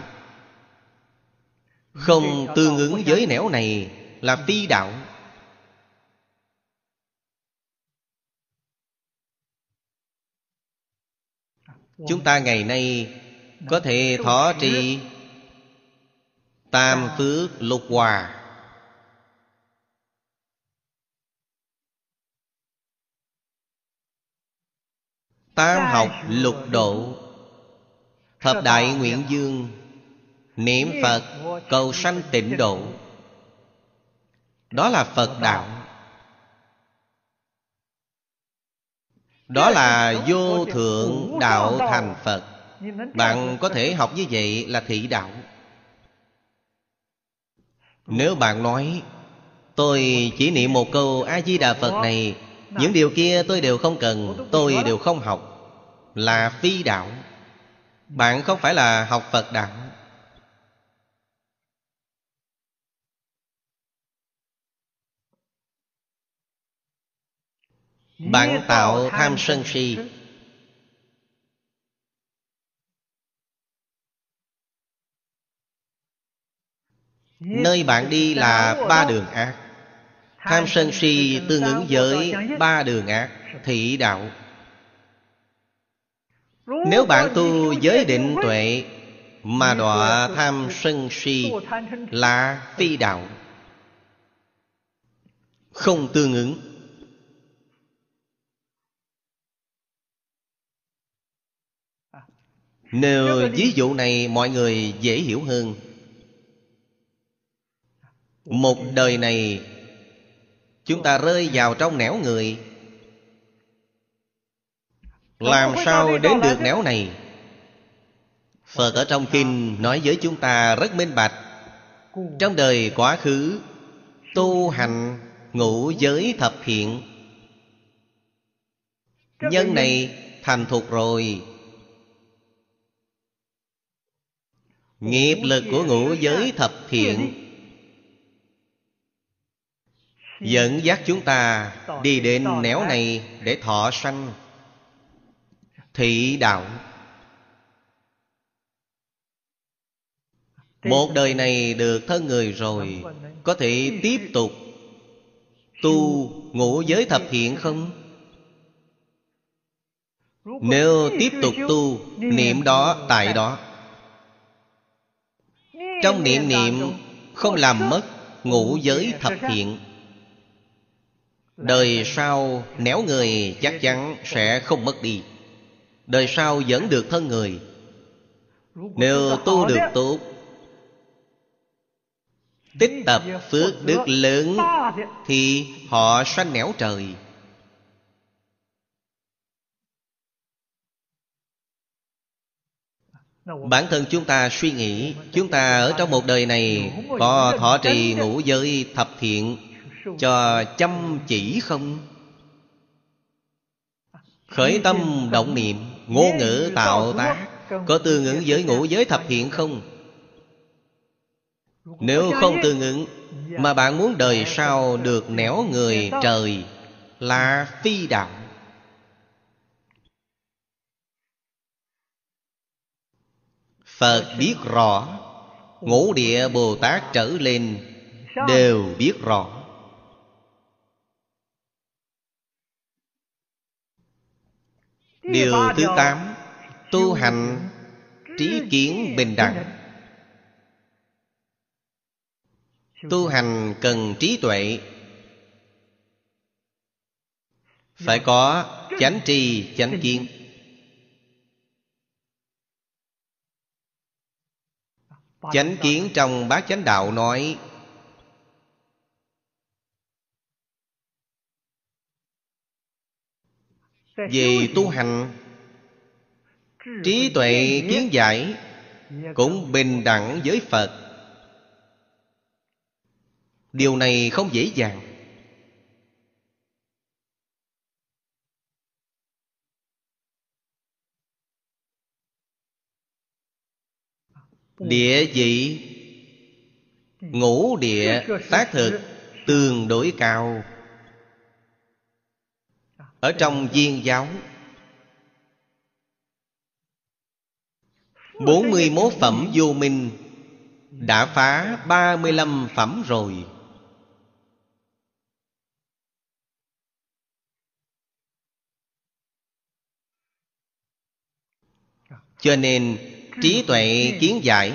Không tương ứng với nẻo này là phi đạo. Chúng ta ngày nay có thể thọ trì tam phước lục hòa tam học lục độ. Thập đại nguyện dương niệm phật cầu sanh tịnh độ. Đó là phật đạo. Đó là vô thượng đạo thành phật. Bạn có thể học như vậy là thị đạo. Nếu bạn nói tôi chỉ niệm một câu a di đà phật này những điều kia tôi đều không cần, tôi đều không học. Là phi đạo. Bạn không phải là học phật đạo. Bạn tạo tham sân si. Nơi bạn đi là ba đường ác tham sân si tương ứng với ba đường ác thị đạo. Nếu bạn tu giới định tuệ mà đọa tham sân si là phi đạo. Không tương ứng. Nếu ví dụ này mọi người dễ hiểu hơn. Một đời này chúng ta rơi vào trong nẻo người. Làm sao đến được nẻo này? Phật ở trong kinh nói với chúng ta rất minh bạch. Trong đời quá khứ tu hành ngũ giới thập thiện nhân này thành thục rồi. Nghiệp lực của ngũ giới thập thiện dẫn dắt chúng ta đi đến nẻo này để thọ sanh thị đạo. Một đời này được thân người rồi, có thể tiếp tục tu ngũ giới thập thiện không? Nếu tiếp tục tu niệm đó, tại đó, trong niệm niệm không làm mất ngũ giới thập thiện đời sau néo người chắc chắn sẽ không mất đi. Đời sau vẫn được thân người. Nếu tu được tốt tích tập phước đức lớn, thì họ sanh nẻo trời. Bản thân chúng ta suy nghĩ, chúng ta ở trong một đời này có thọ trì ngũ giới thập thiện cho chăm chỉ không? Khởi tâm động niệm, ngôn ngữ tạo tác, có tương ứng với ngũ giới thập thiện không? Nếu không tương ứng mà bạn muốn đời sau được nẻo người trời, là phi đạo. Phật biết rõ, ngũ địa bồ tát trở lên, đều biết rõ. Điều thứ tám Tu hành trí kiến bình đẳng. Tu hành cần trí tuệ. Phải có chánh tri chánh kiến. Chánh kiến trong bát chánh đạo nói về tu hành, trí tuệ kiến giải cũng bình đẳng với phật. Điều này không dễ dàng. Địa vị, ngũ địa, tác thực tương đối cao. Ở trong viên giáo. 41 phẩm vô minh Đã phá 35 phẩm rồi. Cho nên, trí tuệ kiến giải,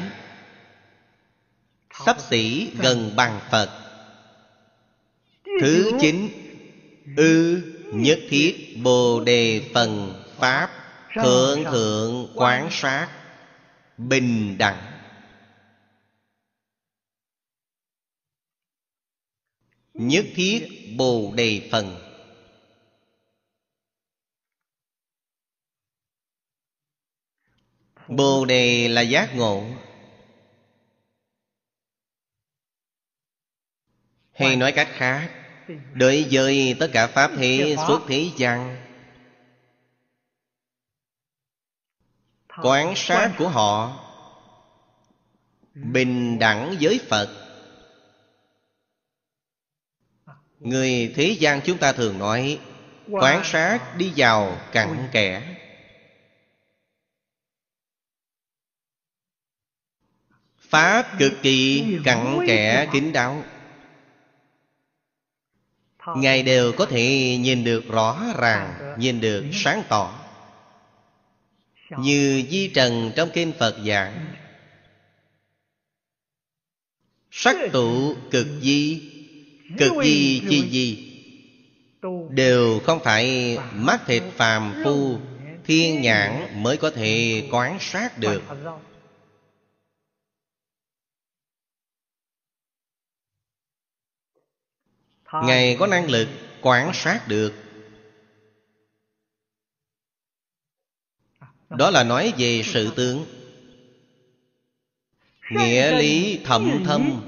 Sắp xỉ gần bằng Phật. Thứ chín, Ư nhất thiết Bồ đề phần Pháp Thượng thượng quán sát Bình đẳng. Nhất thiết Bồ đề phần. Bồ đề là giác ngộ. Hay nói cách khác Đối với tất cả Pháp thế xuất thế gian Quán sát của họ Bình đẳng với Phật. Người thế gian chúng ta thường nói Quán sát đi vào cặn kẽ. Pháp cực kỳ cặn kẽ kín đáo Ngài đều có thể nhìn được rõ ràng, Nhìn được sáng tỏ. Như Di Trần trong Kinh Phật giảng, Sắc tụ cực di Cực di chi di, Đều không phải mắt thịt phàm phu, Thiên nhãn mới có thể quán sát được. Ngài có năng lực quan sát được. Đó là nói về sự tướng. Nghĩa lý thậm thâm.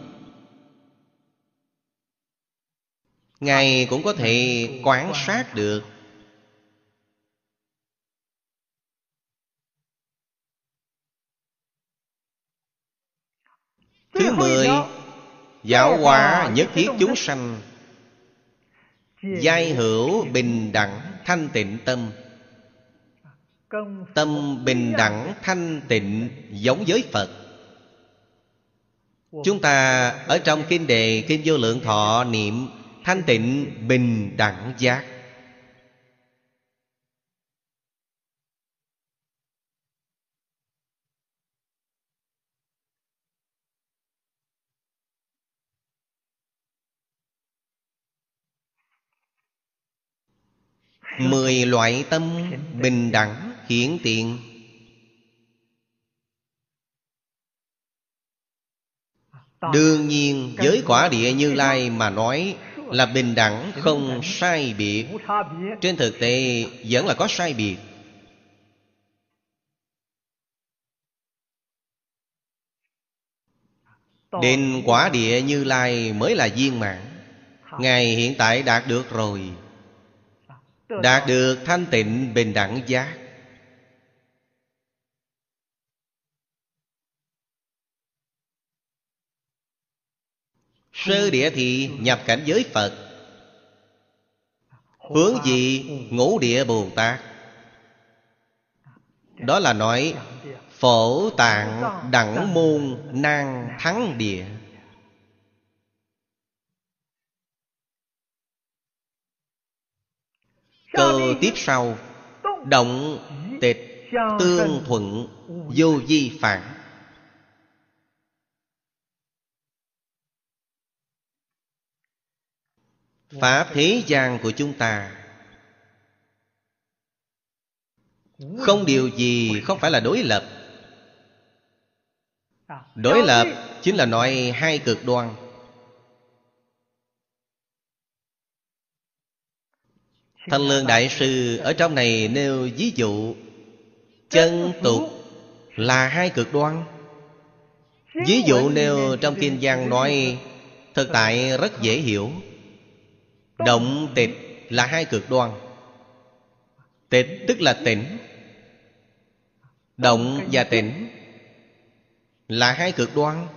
Ngài cũng có thể quan sát được. Thứ mười Giáo hóa nhất thiết chúng sanh Giai hữu bình đẳng thanh tịnh tâm. Tâm bình đẳng thanh tịnh giống với Phật. Chúng ta ở trong kinh đề Kinh vô lượng thọ niệm Thanh tịnh bình đẳng giác Mười loại tâm bình đẳng hiển tiện. Đương nhiên, với quả địa như lai mà nói Là bình đẳng không sai biệt. Trên thực tế, vẫn là có sai biệt. Đến quả địa như lai mới là viên mãn. Ngài hiện tại đạt được rồi. Đạt được thanh tịnh bình đẳng giác. Sơ địa thì nhập cảnh giới Phật. Hướng dị ngũ địa Bồ Tát. Đó là nói, Phổ tạng đẳng môn nang thắng địa. Cơ ờ, tiếp sau. Động tịch tương thuận, Vô di phản. Pháp thế gian của chúng ta. Không điều gì không phải là đối lập. Đối lập chính là nói hai cực đoan. Thanh Lương Đại Sư, ở trong này nêu ví dụ. Chân tục là hai cực đoan. Ví dụ nêu trong Kinh Giang nói, Thực tại rất dễ hiểu. Động tịch là hai cực đoan. Tịch tức là tỉnh Động và tỉnh là hai cực đoan.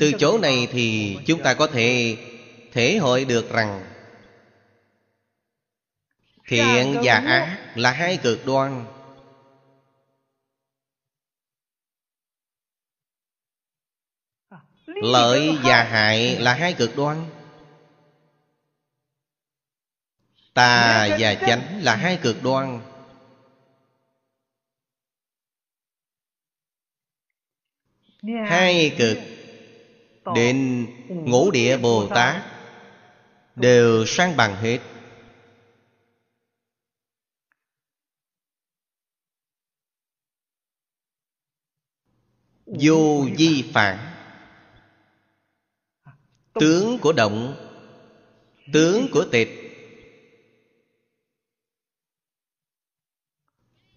Từ chỗ này thì chúng ta có thể thể hội được rằng thiện và ác là hai cực đoan. Lợi và hại là hai cực đoan. Tà và chánh là hai cực đoan. Hai cực đến ngũ địa bồ tát đều sang bằng hết. Vô di phản tướng của động, tướng của tịch,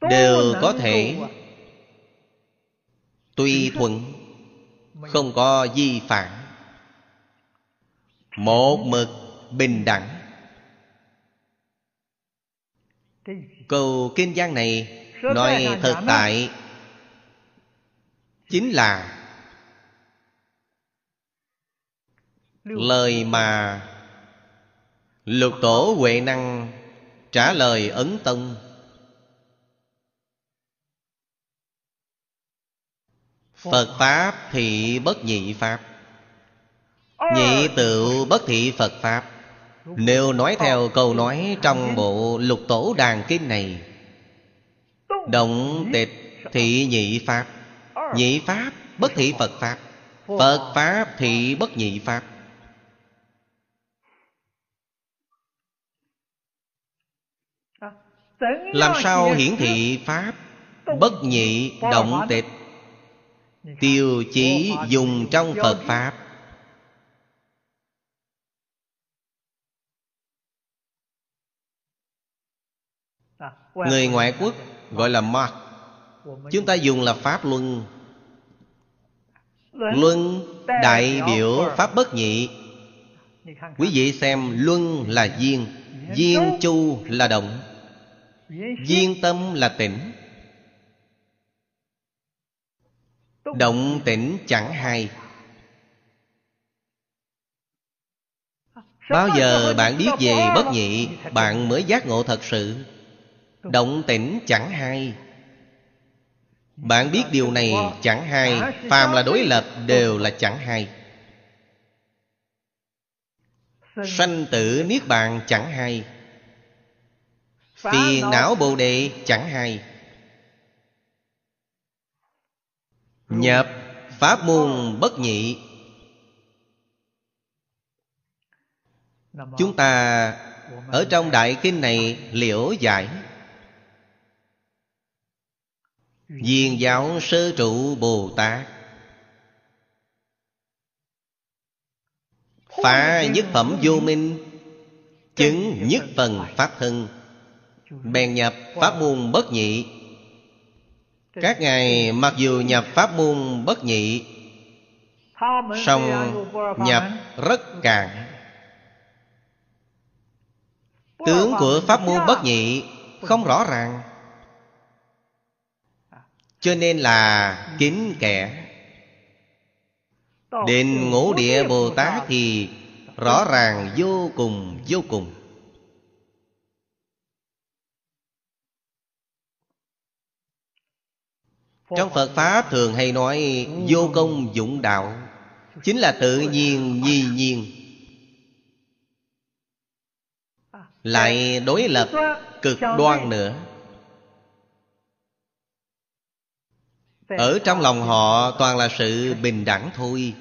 đều có thể tùy thuận không có di phản. Một mực bình đẳng. Câu kinh giang này nói thật tại chính là lời mà lục tổ huệ năng trả lời ấn tông phật pháp thị bất nhị pháp. Nhị tự bất thị phật pháp. Nếu nói theo câu nói trong bộ lục tổ đàn kinh này, Động tịch thị nhị pháp Nhị pháp bất thị Phật pháp Phật pháp thị bất nhị pháp. Làm sao hiển thị pháp Bất nhị động tịch? Tiêu chí dùng trong Phật Pháp. Người ngoại quốc gọi là Mark. Chúng ta dùng là Pháp Luân. Luân đại biểu Pháp bất nhị. Quý vị xem Luân là duyên Duyên chu là động, Duyên tâm là tỉnh Động tỉnh chẳng hay. Bao giờ bạn biết về bất nhị Bạn mới giác ngộ thật sự. Động tĩnh chẳng hay. Bạn biết điều này chẳng hay. Phàm là đối lập đều là chẳng hay. Sanh tử niết bàn chẳng hay. Tiền não bồ đề chẳng hay Nhập pháp môn bất nhị. Chúng ta ở trong đại kinh này liễu giải. Diền giáo sơ trụ Bồ Tát. Phá nhất phẩm vô minh, Chứng nhất phần Pháp thân. Bèn nhập Pháp môn bất nhị. Các ngài mặc dù nhập Pháp môn bất nhị song nhập rất cạn Tướng của Pháp môn bất nhị Không rõ ràng cho nên là kính kẻ. Đến ngũ địa Bồ Tát thì Rõ ràng vô cùng vô cùng Trong Phật Pháp thường hay nói, Vô công dụng đạo. Chính là tự nhiên nhi nhiên. Lại đối lập cực đoan nữa. Ở trong lòng họ toàn là sự bình đẳng thôi.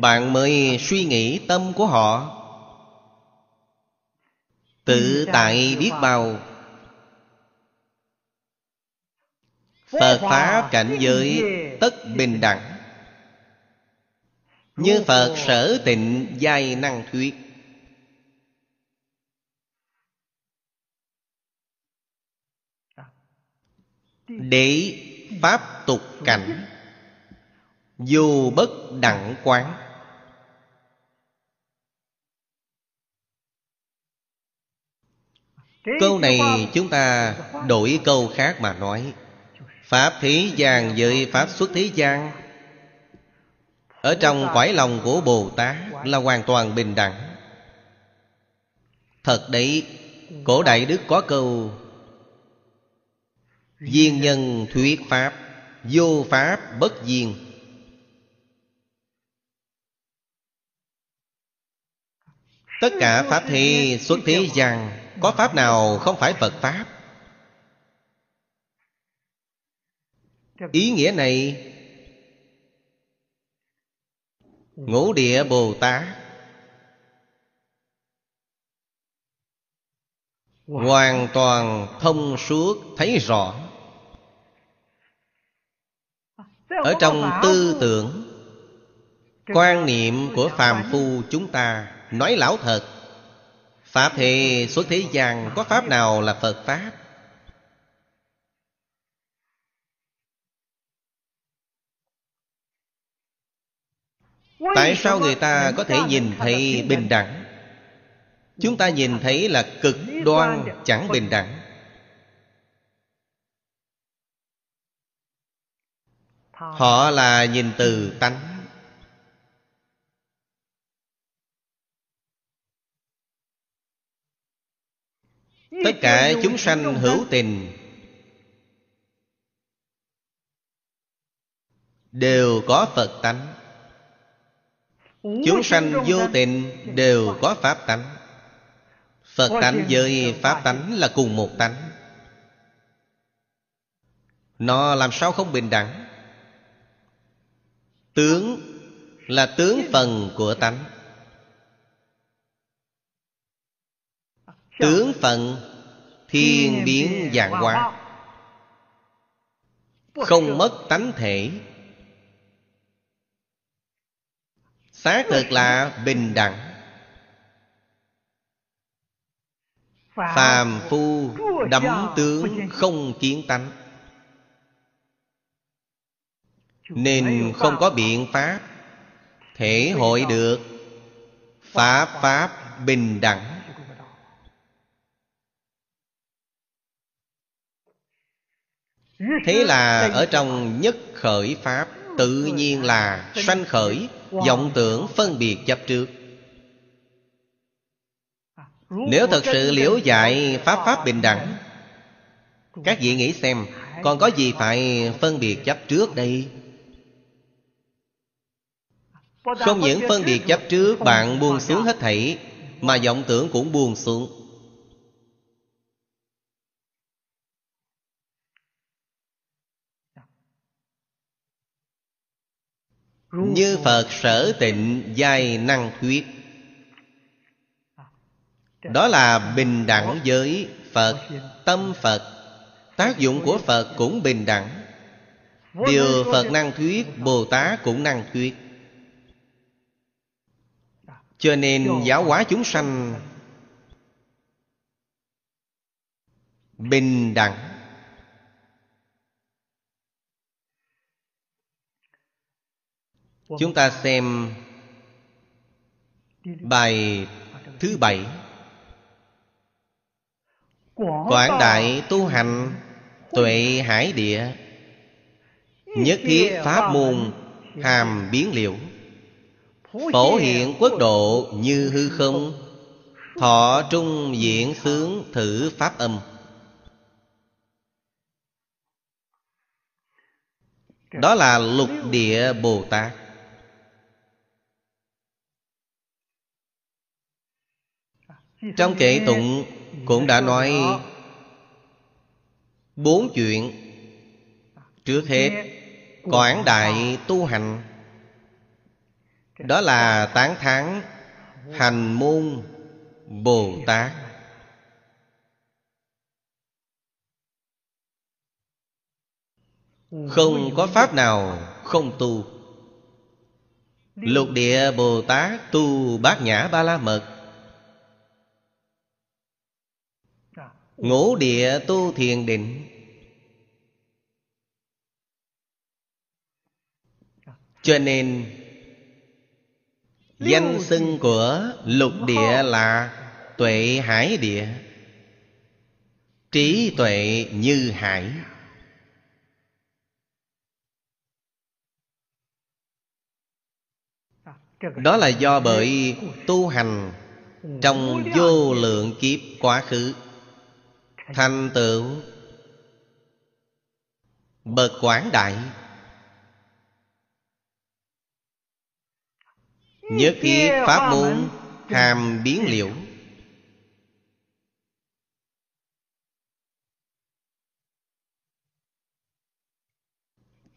Bạn mới suy nghĩ tâm của họ. Tự tại biết bao phật pháp cảnh giới tất bình đẳng. Như phật sở tịnh giai năng thuyết. Để pháp tục cảnh dù bất đẳng quán. Câu này chúng ta đổi câu khác mà nói Pháp thế gian với Pháp xuất thế gian Ở trong quải lòng của Bồ Tát Là hoàn toàn bình đẳng. Thật đấy Cổ Đại Đức có câu Duyên nhân thuyết Pháp Vô Pháp bất duyên. Tất cả Pháp thi, xuất thế gian Có Pháp nào không phải Phật Pháp? Ý nghĩa này, Ngũ địa Bồ Tát, Hoàn toàn thông suốt, thấy rõ. Ở trong tư tưởng, Quan niệm của phàm phu chúng ta, Nói lão thật, Pháp thì xuất thế gian Có Pháp nào là Phật Pháp? Tại sao người ta có thể nhìn thấy bình đẳng? Chúng ta nhìn thấy là cực đoan chẳng bình đẳng. Họ là nhìn từ tánh. Tất cả chúng sanh hữu tình Đều có Phật tánh. Chúng sanh vô tình đều có Pháp tánh. Phật tánh với Pháp tánh là cùng một tánh. Nó làm sao không bình đẳng? Tướng là tướng phần của tánh. Tướng phận Thiên biến dạng hóa. Không mất tánh thể Xác thực là bình đẳng. Phàm phu đắm tướng không kiến tánh. Nên không có biện pháp Thể hội được. Pháp Pháp bình đẳng. Thế là ở trong nhất khởi Pháp Tự nhiên là sanh khởi, vọng tưởng phân biệt chấp trước. Nếu thật sự liễu dạy Pháp Pháp bình đẳng, Các vị nghĩ xem, Còn có gì phải phân biệt chấp trước đây? Không những phân biệt chấp trước, Bạn buông xuống hết thảy, Mà vọng tưởng cũng buông xuống. Như Phật sở tịnh, giai năng thuyết. Đó là bình đẳng với Phật, Tâm Phật. Tác dụng của Phật cũng bình đẳng. Điều Phật năng thuyết, Bồ Tát cũng năng thuyết. Cho nên giáo hóa chúng sanh Bình đẳng. Chúng ta xem Bài thứ bảy. Quảng đại tu hành Tuệ hải địa, Nhất thiết pháp môn Hàm biến liệu, Phổ hiện quốc độ như hư không, Thọ trung diễn sướng thử pháp âm. Đó là lục địa Bồ Tát. Trong kệ tụng cũng đã nói Bốn chuyện Trước hết, Quảng đại tu hành. Đó là tán thán Hành môn Bồ Tát. Không có pháp nào không tu. Lục địa Bồ Tát tu bát nhã ba la mật. Ngũ địa tu thiền định. Cho nên Danh xưng của lục địa là Tuệ hải địa. Trí tuệ như hải. Đó là do bởi tu hành trong vô lượng kiếp quá khứ thành tựu. Bậc quảng đại. Nhất thiết pháp môn hàm biến liễu.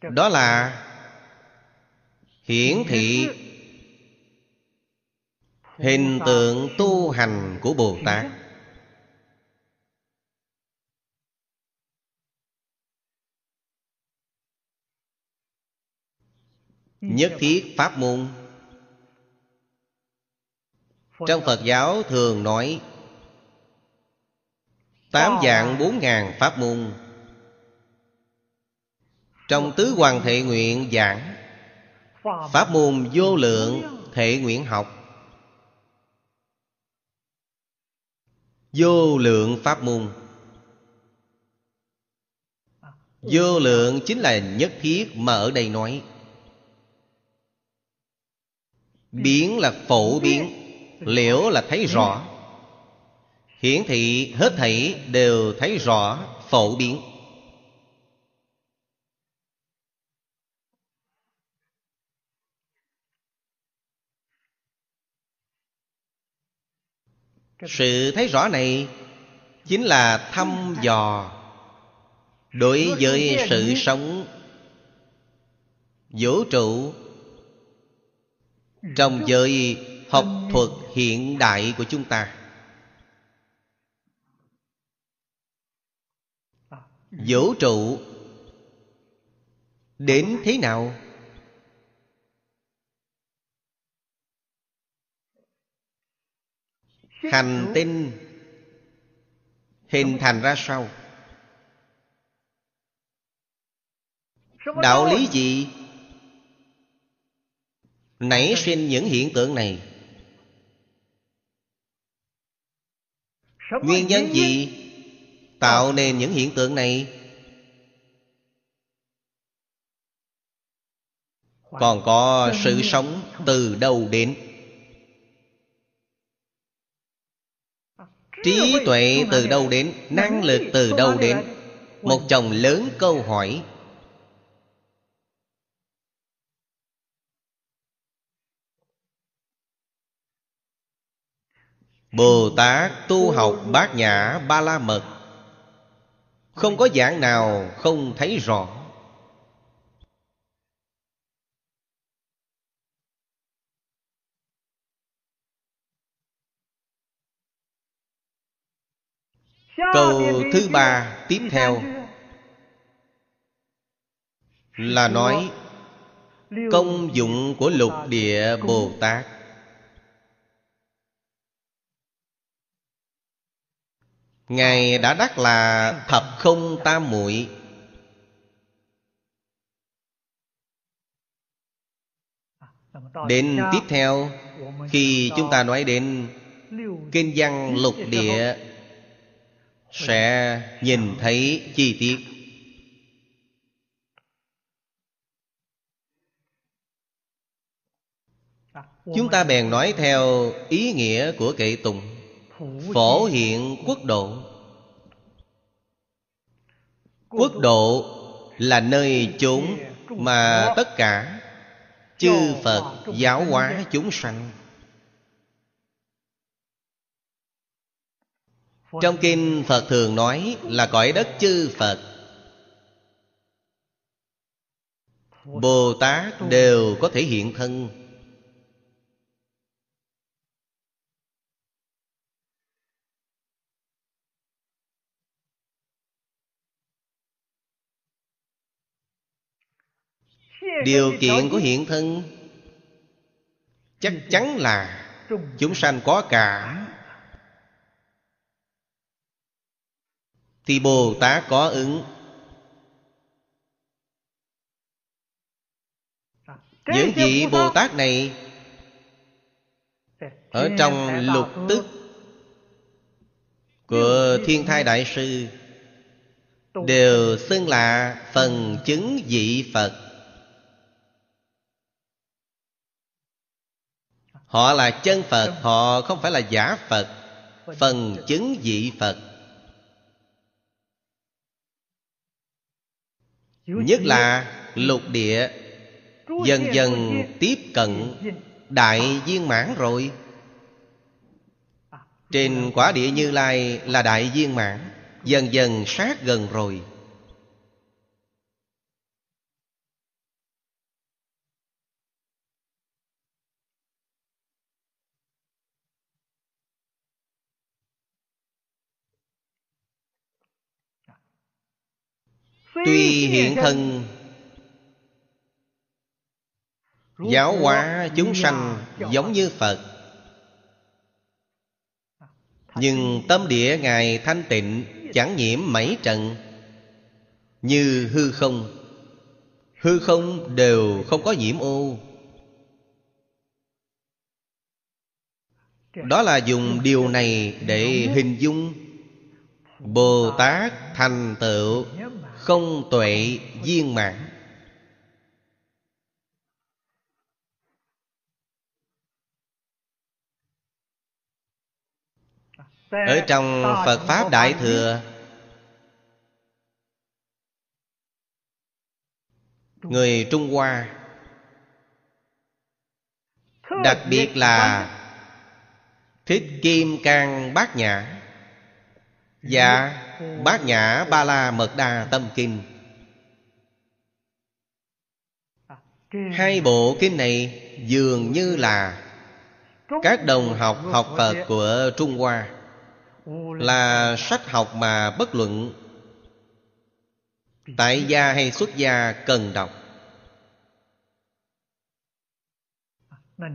Đó là hiển thị hình tượng tu hành của bồ tát nhất thiết pháp môn. Trong phật giáo thường nói tám dạng bốn ngàn pháp môn. Trong tứ hoàng thệ nguyện giảng pháp môn vô lượng thệ nguyện học. Vô lượng pháp môn. Vô lượng chính là nhất thiết mà ở đây nói biến là phổ biến, liễu là thấy rõ. Hiển thị, hết thảy đều thấy rõ, phổ biến. Sự thấy rõ này chính là thăm dò, đối với sự sống, vũ trụ trong giới học thuật hiện đại của chúng ta. Vũ trụ đến thế nào? Hành tinh hình thành ra sao? Đạo lý gì nảy sinh những hiện tượng này. Nguyên nhân gì tạo nên những hiện tượng này? Còn có sự sống từ đâu đến? Trí tuệ từ đâu đến? Năng lực từ đâu đến? một chồng lớn câu hỏi bồ tát tu học bát nhã ba la mật không có dạng nào không thấy rõ. Câu thứ ba tiếp theo là nói công dụng của lục địa bồ tát ngài đã đắc là thập không tam muội. Đến tiếp theo, khi chúng ta nói đến kinh văn lục địa, sẽ nhìn thấy chi tiết. Chúng ta bèn nói theo ý nghĩa của kệ tùng phổ hiện quốc độ. Quốc độ là nơi chốn mà tất cả chư phật giáo hóa chúng sanh. Trong kinh phật thường nói là cõi đất chư phật. Bồ tát đều có thể hiện thân điều kiện của hiện thân chắc chắn là chúng sanh có cảm thì bồ tát có ứng. Những vị bồ tát này ở trong lục tức của thiên thai đại sư đều xưng là phần chứng vị phật họ là chân phật, họ không phải là giả phật. Phần chứng vị phật. Nhất là lục địa, dần dần tiếp cận, đại viên mãn rồi. Trên quả địa như lai là đại viên mãn, dần dần sát gần rồi. Tuy hiện thân giáo hóa chúng sanh giống như phật. Nhưng tâm địa ngài thanh tịnh chẳng nhiễm mấy trận như hư không. Hư không đều không có nhiễm ô. Đó là dùng điều này để hình dung bồ tát thành tựu không tuệ viên mãn. Ở trong phật pháp đại thừa, người trung hoa, đặc biệt là thích kim cang bát nhã và bát nhã ba la mật đa tâm kinh. Hai bộ kinh này dường như là các đồng học học phật của trung hoa, là sách học mà bất luận tại gia hay xuất gia cần đọc.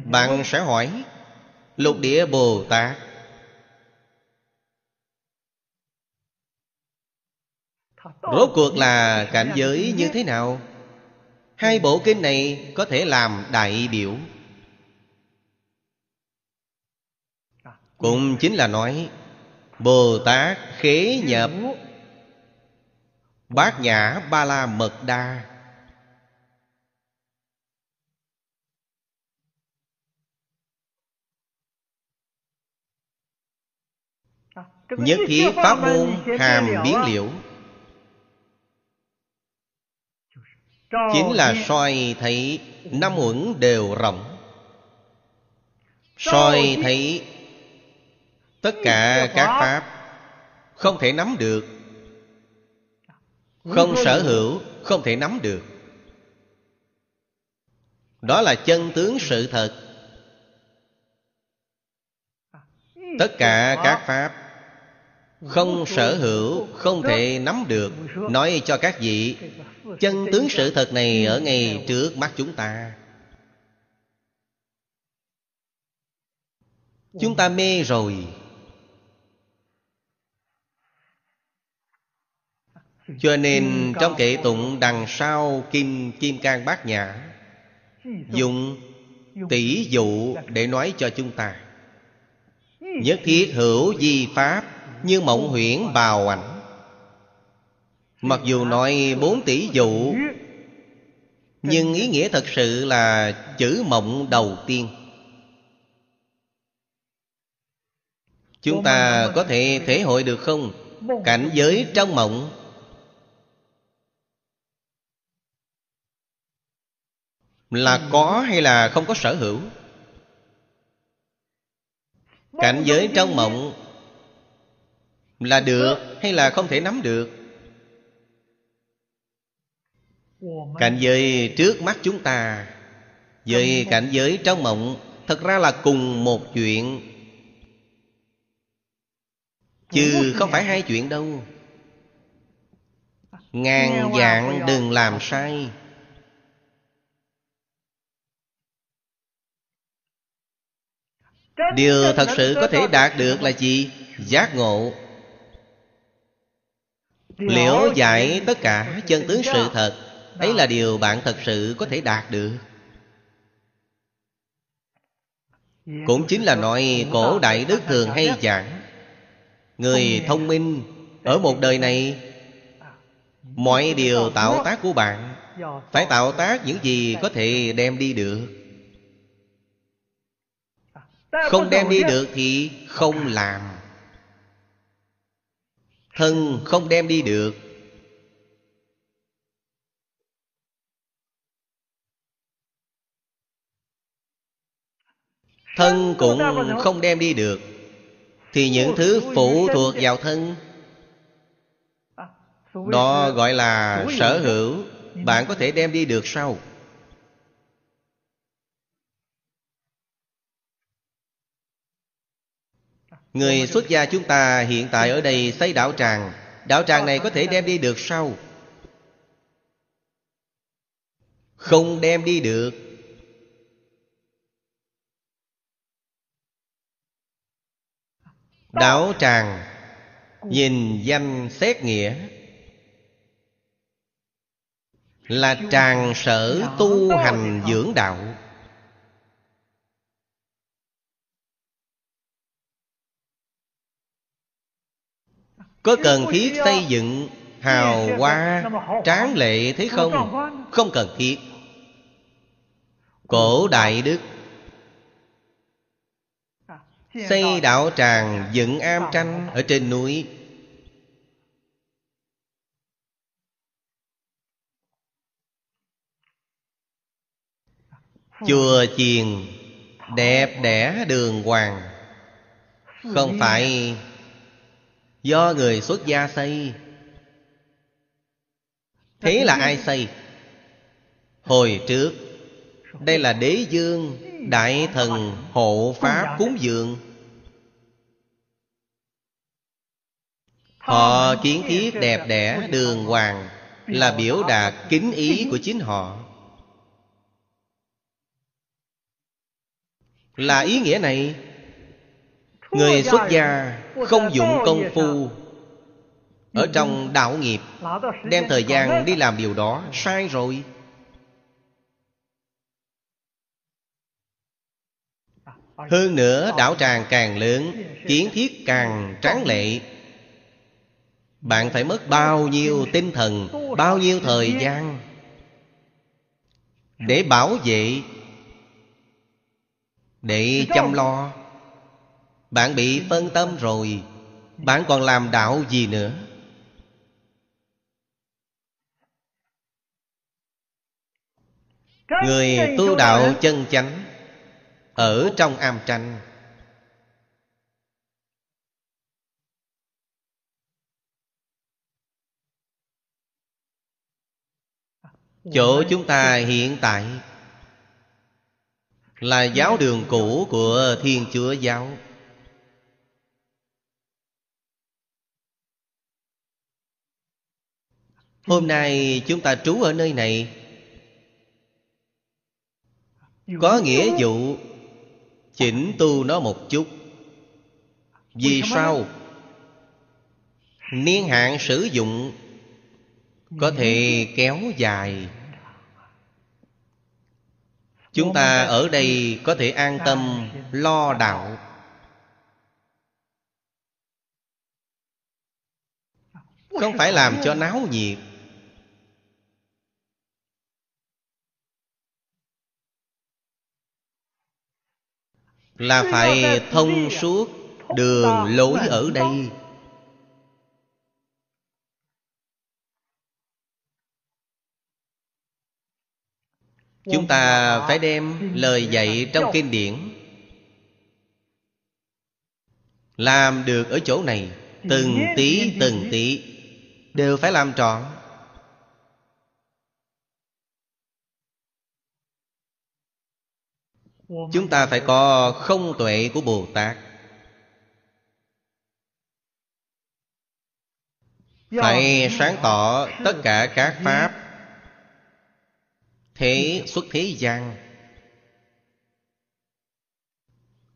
Bạn sẽ hỏi, lục địa bồ tát rốt cuộc là cảnh giới như thế nào? Hai bộ kinh này có thể làm đại biểu. Cũng chính là nói bồ tát khế nhập, bát nhã ba la mật đa. Nhất thiết pháp môn hàm biến liễu. Chính là soi thấy năm uẩn đều rộng. Soi thấy tất cả các pháp không thể nắm được. Không sở hữu không thể nắm được. Đó là chân tướng sự thật. Tất cả các pháp không sở hữu, không thể nắm được. Nói cho các vị, chân tướng sự thật này ở ngay trước mắt chúng ta. Chúng ta mê rồi. Cho nên trong kệ tụng đằng sau kim kim cang bát nhã, dùng tỷ dụ để nói cho chúng ta. Nhất thiết hữu di pháp như mộng huyễn bào ảnh. Mặc dù nói bốn tỷ dụ, nhưng ý nghĩa thật sự là chữ mộng đầu tiên. Chúng ta có thể thể hội được không? Cảnh giới trong mộng. Là có hay là không có sở hữu? Cảnh giới trong mộng là được hay là không thể nắm được? Cảnh giới trước mắt chúng ta, với cảnh giới trong mộng, thật ra là cùng một chuyện. Chứ không phải hai chuyện đâu. Ngàn dạng đừng làm sai. Điều thật sự có thể đạt được là gì? Giác ngộ liễu giải tất cả chân tướng sự thật ấy là điều bạn thật sự có thể đạt được. Cũng chính là nói cổ đại đức thường hay giảng người thông minh ở một đời này mọi điều tạo tác của bạn phải tạo tác những gì có thể đem đi được. Không đem đi được thì không làm thân không đem đi được. Thân cũng không đem đi được. Thì những thứ phụ thuộc vào thân, đó gọi là sở hữu. Bạn có thể đem đi được sao người xuất gia chúng ta hiện tại ở đây xây đạo tràng. Đạo tràng này có thể đem đi được sao? Không đem đi được. Đạo tràng nhìn danh xét nghĩa là tràng sở tu hành dưỡng đạo. Có cần thiết xây dựng, hào hoa, tráng lệ thế không? Không cần thiết cổ đại đức. Xây đạo tràng, dựng am tranh ở trên núi. Chùa chiền, đẹp đẽ đường hoàng. Không phải do người xuất gia xây thế là ai xây hồi trước, đây là đế dương, đại thần hộ pháp cúng dường. Họ kiến thiết đẹp đẽ đường hoàng là biểu đạt kính ý của chính họ. Là ý nghĩa này, người xuất gia không dụng công phu. ở trong đạo nghiệp đem thời gian đi làm điều đó. Sai rồi. Hơn nữa đảo tràng càng lớn kiến thiết càng tráng lệ. Bạn phải mất bao nhiêu tinh thần bao nhiêu thời gian để bảo vệ để chăm lo bạn bị phân tâm rồi. Bạn còn làm đạo gì nữa? Người tu đạo chân chánh ở trong am tranh. Chỗ chúng ta hiện tại là giáo đường cũ của thiên chúa giáo. Hôm nay chúng ta trú ở nơi này. Có nghĩa vụ, chỉnh tu nó một chút. Vì sao? Niên hạn sử dụng có thể kéo dài. Chúng ta ở đây có thể an tâm, lo đạo. Không phải làm cho náo nhiệt. Là phải thông suốt đường lối ở đây. Chúng ta phải đem lời dạy trong kinh điển. Làm được ở chỗ này từng tí từng tí đều phải làm trọn chúng ta phải có không tuệ của bồ tát. Phải sáng tỏ tất cả các pháp thế xuất thế gian.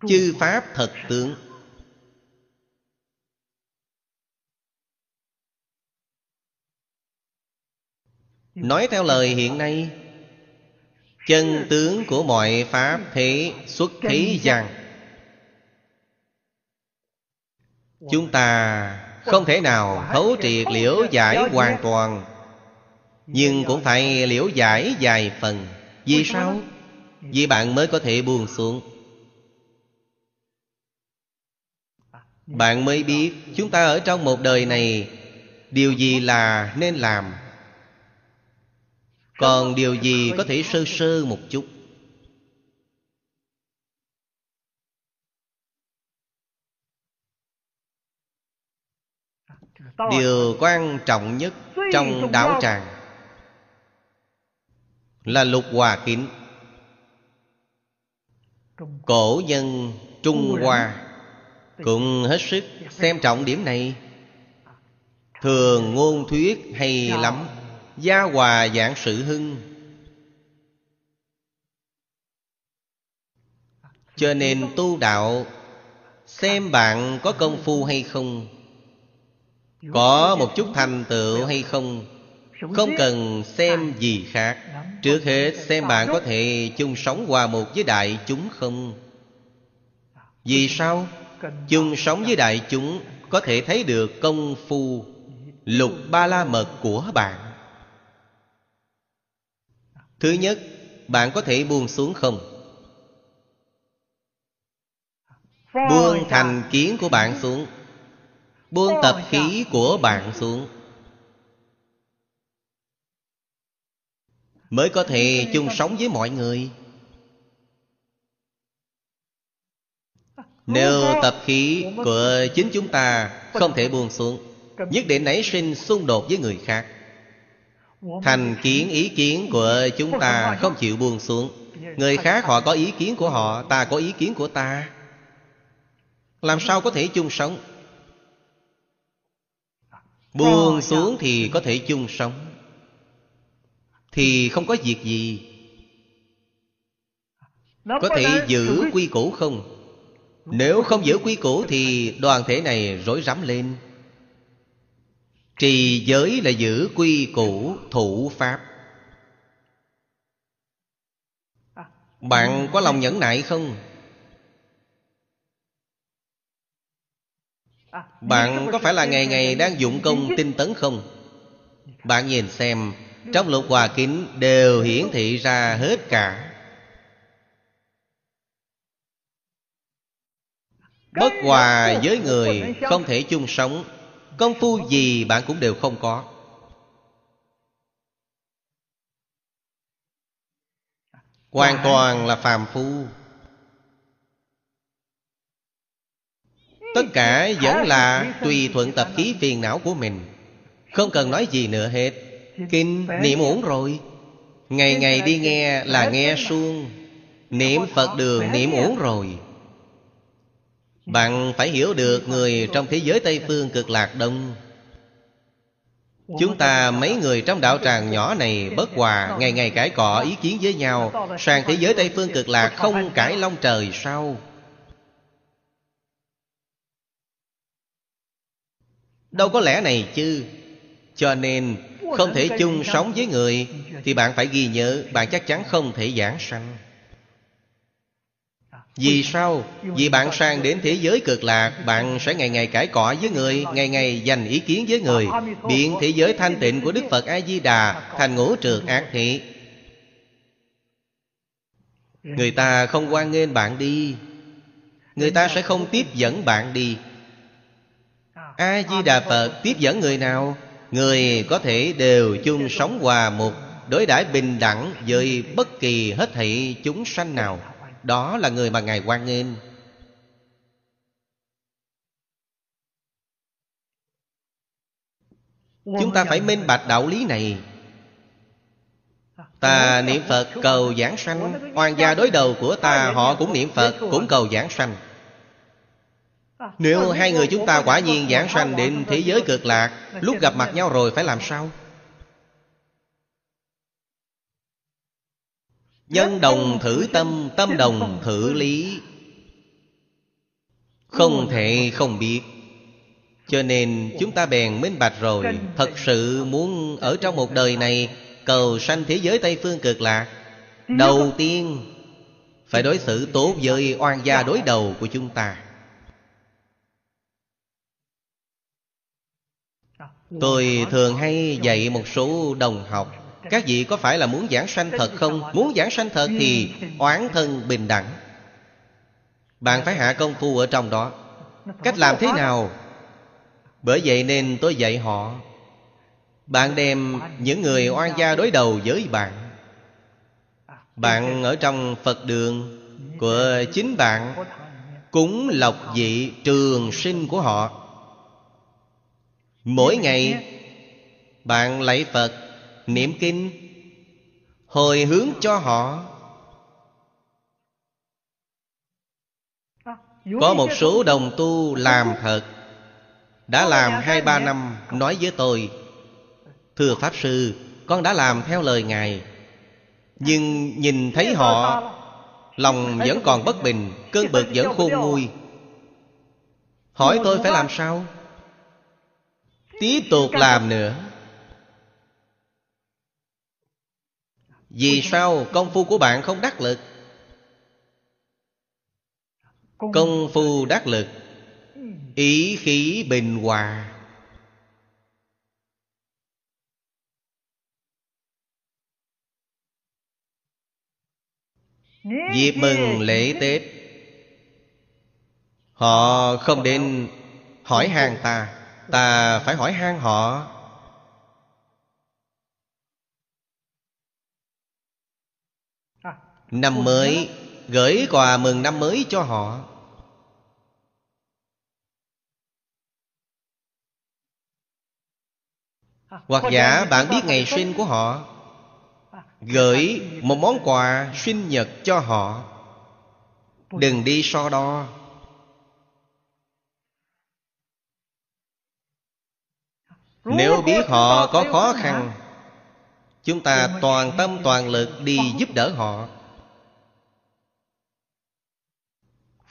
Chư pháp thật tướng. Nói theo lời hiện nay chân tướng của mọi pháp thế xuất thế gian chúng ta không thể nào thấu triệt liễu giải hoàn toàn, Nhưng cũng phải liễu giải vài phần. Vì sao? Vì bạn mới có thể buông xuống. Bạn mới biết Chúng ta ở trong một đời này, Điều gì là nên làm? Còn điều gì có thể sơ sơ một chút? Điều quan trọng nhất trong đạo tràng Là lục hòa kính. Cổ nhân Trung Hoa Cũng hết sức xem trọng điểm này. Thường ngôn thuyết hay lắm. Gia hòa dạng sự hưng. Cho nên tu đạo, Xem bạn có công phu hay không, Có một chút thành tựu hay không Không cần xem gì khác. Trước hết xem bạn có thể chung sống hòa một với đại chúng không? Vì sao? Chung sống với đại chúng Có thể thấy được công phu Lục ba la mật của bạn. Thứ nhất, Bạn có thể buông xuống không? Buông thành kiến của bạn xuống. Buông tập khí của bạn xuống. Mới có thể chung sống với mọi người. Nếu tập khí của chính chúng ta Không thể buông xuống, Nhất định nảy sinh xung đột với người khác. Thành kiến ý kiến của chúng ta không chịu buông xuống. Người khác họ có ý kiến của họ, Ta có ý kiến của ta. Làm sao có thể chung sống? Buông xuống thì có thể chung sống. Thì không có việc gì. Có thể giữ quy củ không? Nếu không giữ quy củ Thì đoàn thể này rối rắm lên. Trì giới là giữ quy củ thủ pháp Bạn có lòng nhẫn nại không? Bạn có phải là ngày ngày đang dụng công tinh tấn không? Bạn nhìn xem, Trong lục hòa kính đều hiển thị ra hết cả Bất hòa với người không thể chung sống Công phu gì bạn cũng đều không có. Hoàn toàn là phàm phu. Tất cả vẫn là tùy thuận tập khí phiền não của mình. Không cần nói gì nữa hết. Kinh niệm uổng rồi. Ngày ngày đi nghe là nghe suông. Niệm Phật đường niệm uổng rồi. Bạn phải hiểu được người trong thế giới Tây Phương cực lạc đông. Chúng ta mấy người trong đạo tràng nhỏ này bất hòa, Ngày ngày cãi cọ ý kiến với nhau. Sang thế giới Tây Phương cực lạc không cãi long trời sau Đâu có lẽ này chứ? Cho nên, không thể chung sống với người Thì bạn phải ghi nhớ, Bạn chắc chắn không thể giảng sanh. Vì sao? Vì bạn sang đến thế giới cực lạc, Bạn sẽ ngày ngày cãi cọ với người, Ngày ngày dành ý kiến với người Biện thế giới thanh tịnh của Đức Phật A-di-đà Thành ngũ trượt ác thị. Người ta không quan nghênh bạn đi. Người ta sẽ không tiếp dẫn bạn đi. A di đà phật tiếp dẫn người nào? Người có thể đều chung sống hòa một đối đãi bình đẳng với bất kỳ hết thảy chúng sanh nào đó là người mà ngài quan nghênh. Chúng ta phải minh bạch đạo lý này. Ta niệm phật cầu giảng sanh. Hoàng gia đối đầu của ta họ cũng niệm phật cũng cầu giảng sanh. Nếu hai người chúng ta quả nhiên giảng sanh đến thế giới cực lạc Lúc gặp mặt nhau rồi phải làm sao? Nhân đồng thử tâm, tâm đồng thử lý. Không thể không biết. Cho nên chúng ta bèn minh bạch rồi. Thật sự muốn ở trong một đời này Cầu sanh thế giới Tây Phương cực lạc. Đầu tiên Phải đối xử tốt với oan gia đối đầu của chúng ta. Tôi thường hay dạy một số đồng học các vị có phải là muốn giảng sanh thật không? Muốn giảng sanh thật thì oán thân bình đẳng Bạn phải hạ công phu ở trong đó Cách làm thế nào? Bởi vậy nên tôi dạy họ, Bạn đem những người oan gia đối đầu với bạn Bạn ở trong Phật đường Của chính bạn Cúng lộc vị trường sinh của họ Mỗi ngày Bạn lạy Phật Niệm kinh, Hồi hướng cho họ. Có một số đồng tu làm thật, Đã làm hai ba năm, Nói với tôi, Thưa Pháp Sư, Con đã làm theo lời Ngài. Nhưng nhìn thấy họ, Lòng vẫn còn bất bình, Cơn bực vẫn khôn nguôi. Hỏi tôi phải làm sao? Tiếp tục làm nữa. Vì sao công phu của bạn không đắc lực? Công phu đắc lực. Ý khí bình hòa. Dịp mừng lễ Tết. Họ không đến hỏi hàng ta. Ta phải hỏi han họ Năm mới Gửi quà mừng năm mới cho họ. Hoặc giả bạn biết ngày sinh của họ Gửi một món quà sinh nhật cho họ. Đừng đi so đo. Nếu biết họ có khó khăn Chúng ta toàn tâm toàn lực đi giúp đỡ họ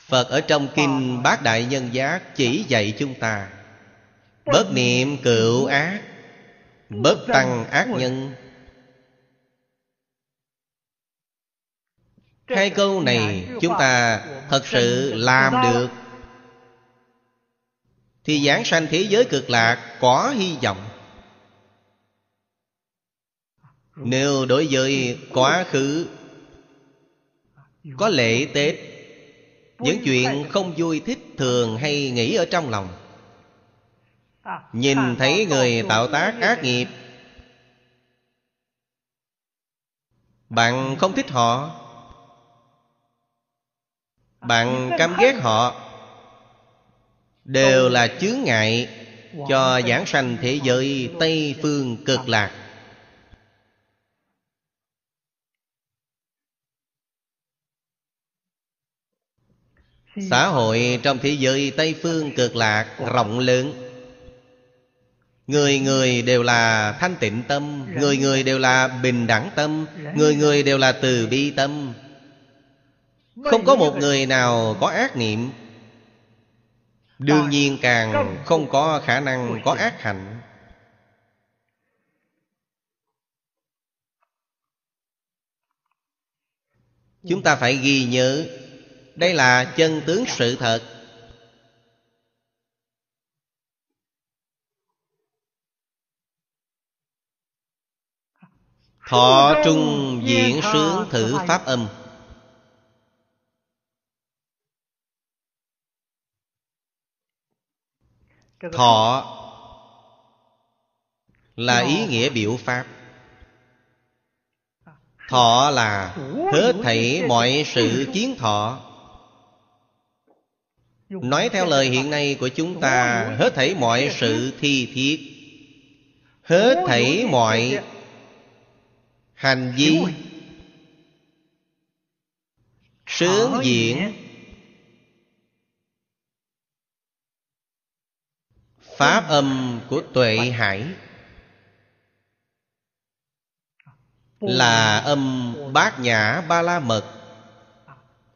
Phật ở trong Kinh Bát Đại Nhân Giác chỉ dạy chúng ta Bất niệm cựu ác Bất tăng ác nhân. Hai câu này chúng ta thật sự làm được. Thì giảng sanh thế giới cực lạc có hy vọng. Nếu đối với quá khứ Có lễ Tết Những chuyện không vui thích thường hay nghĩ ở trong lòng. Nhìn thấy người tạo tác ác nghiệp. Bạn không thích họ. Bạn căm ghét họ. Đều là chướng ngại Cho giảng sanh thế giới Tây Phương cực lạc Xã hội trong thế giới Tây Phương cực lạc, rộng lớn. Người người đều là thanh tịnh tâm, Người người đều là bình đẳng tâm, Người người đều là từ bi tâm. Không có một người nào có ác niệm. Đương nhiên càng không có khả năng có ác hạnh. Chúng ta phải ghi nhớ đây là chân tướng sự thật. Thọ trung diễn sướng thử pháp âm. Thọ Là ý nghĩa biểu pháp. Thọ là hết thảy mọi sự kiến thọ. Nói theo lời hiện nay của chúng ta Hết thảy mọi sự thi thiết. Hết thảy mọi hành vi sướng diễn pháp âm của tuệ hải là âm bát nhã ba la mật.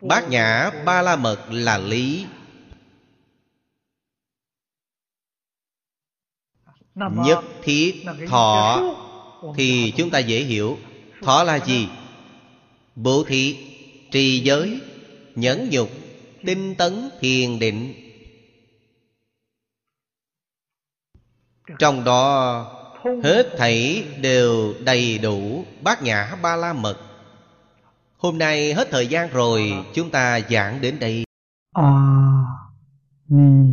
Bát nhã ba la mật là lý nhất thiết thọ thì chúng ta dễ hiểu. Thọ là gì? Bố thí trì giới nhẫn nhục tinh tấn thiền định. Trong đó hết thảy đều đầy đủ bát nhã ba la mật. Hôm nay hết thời gian rồi chúng ta giảng đến đây. A ni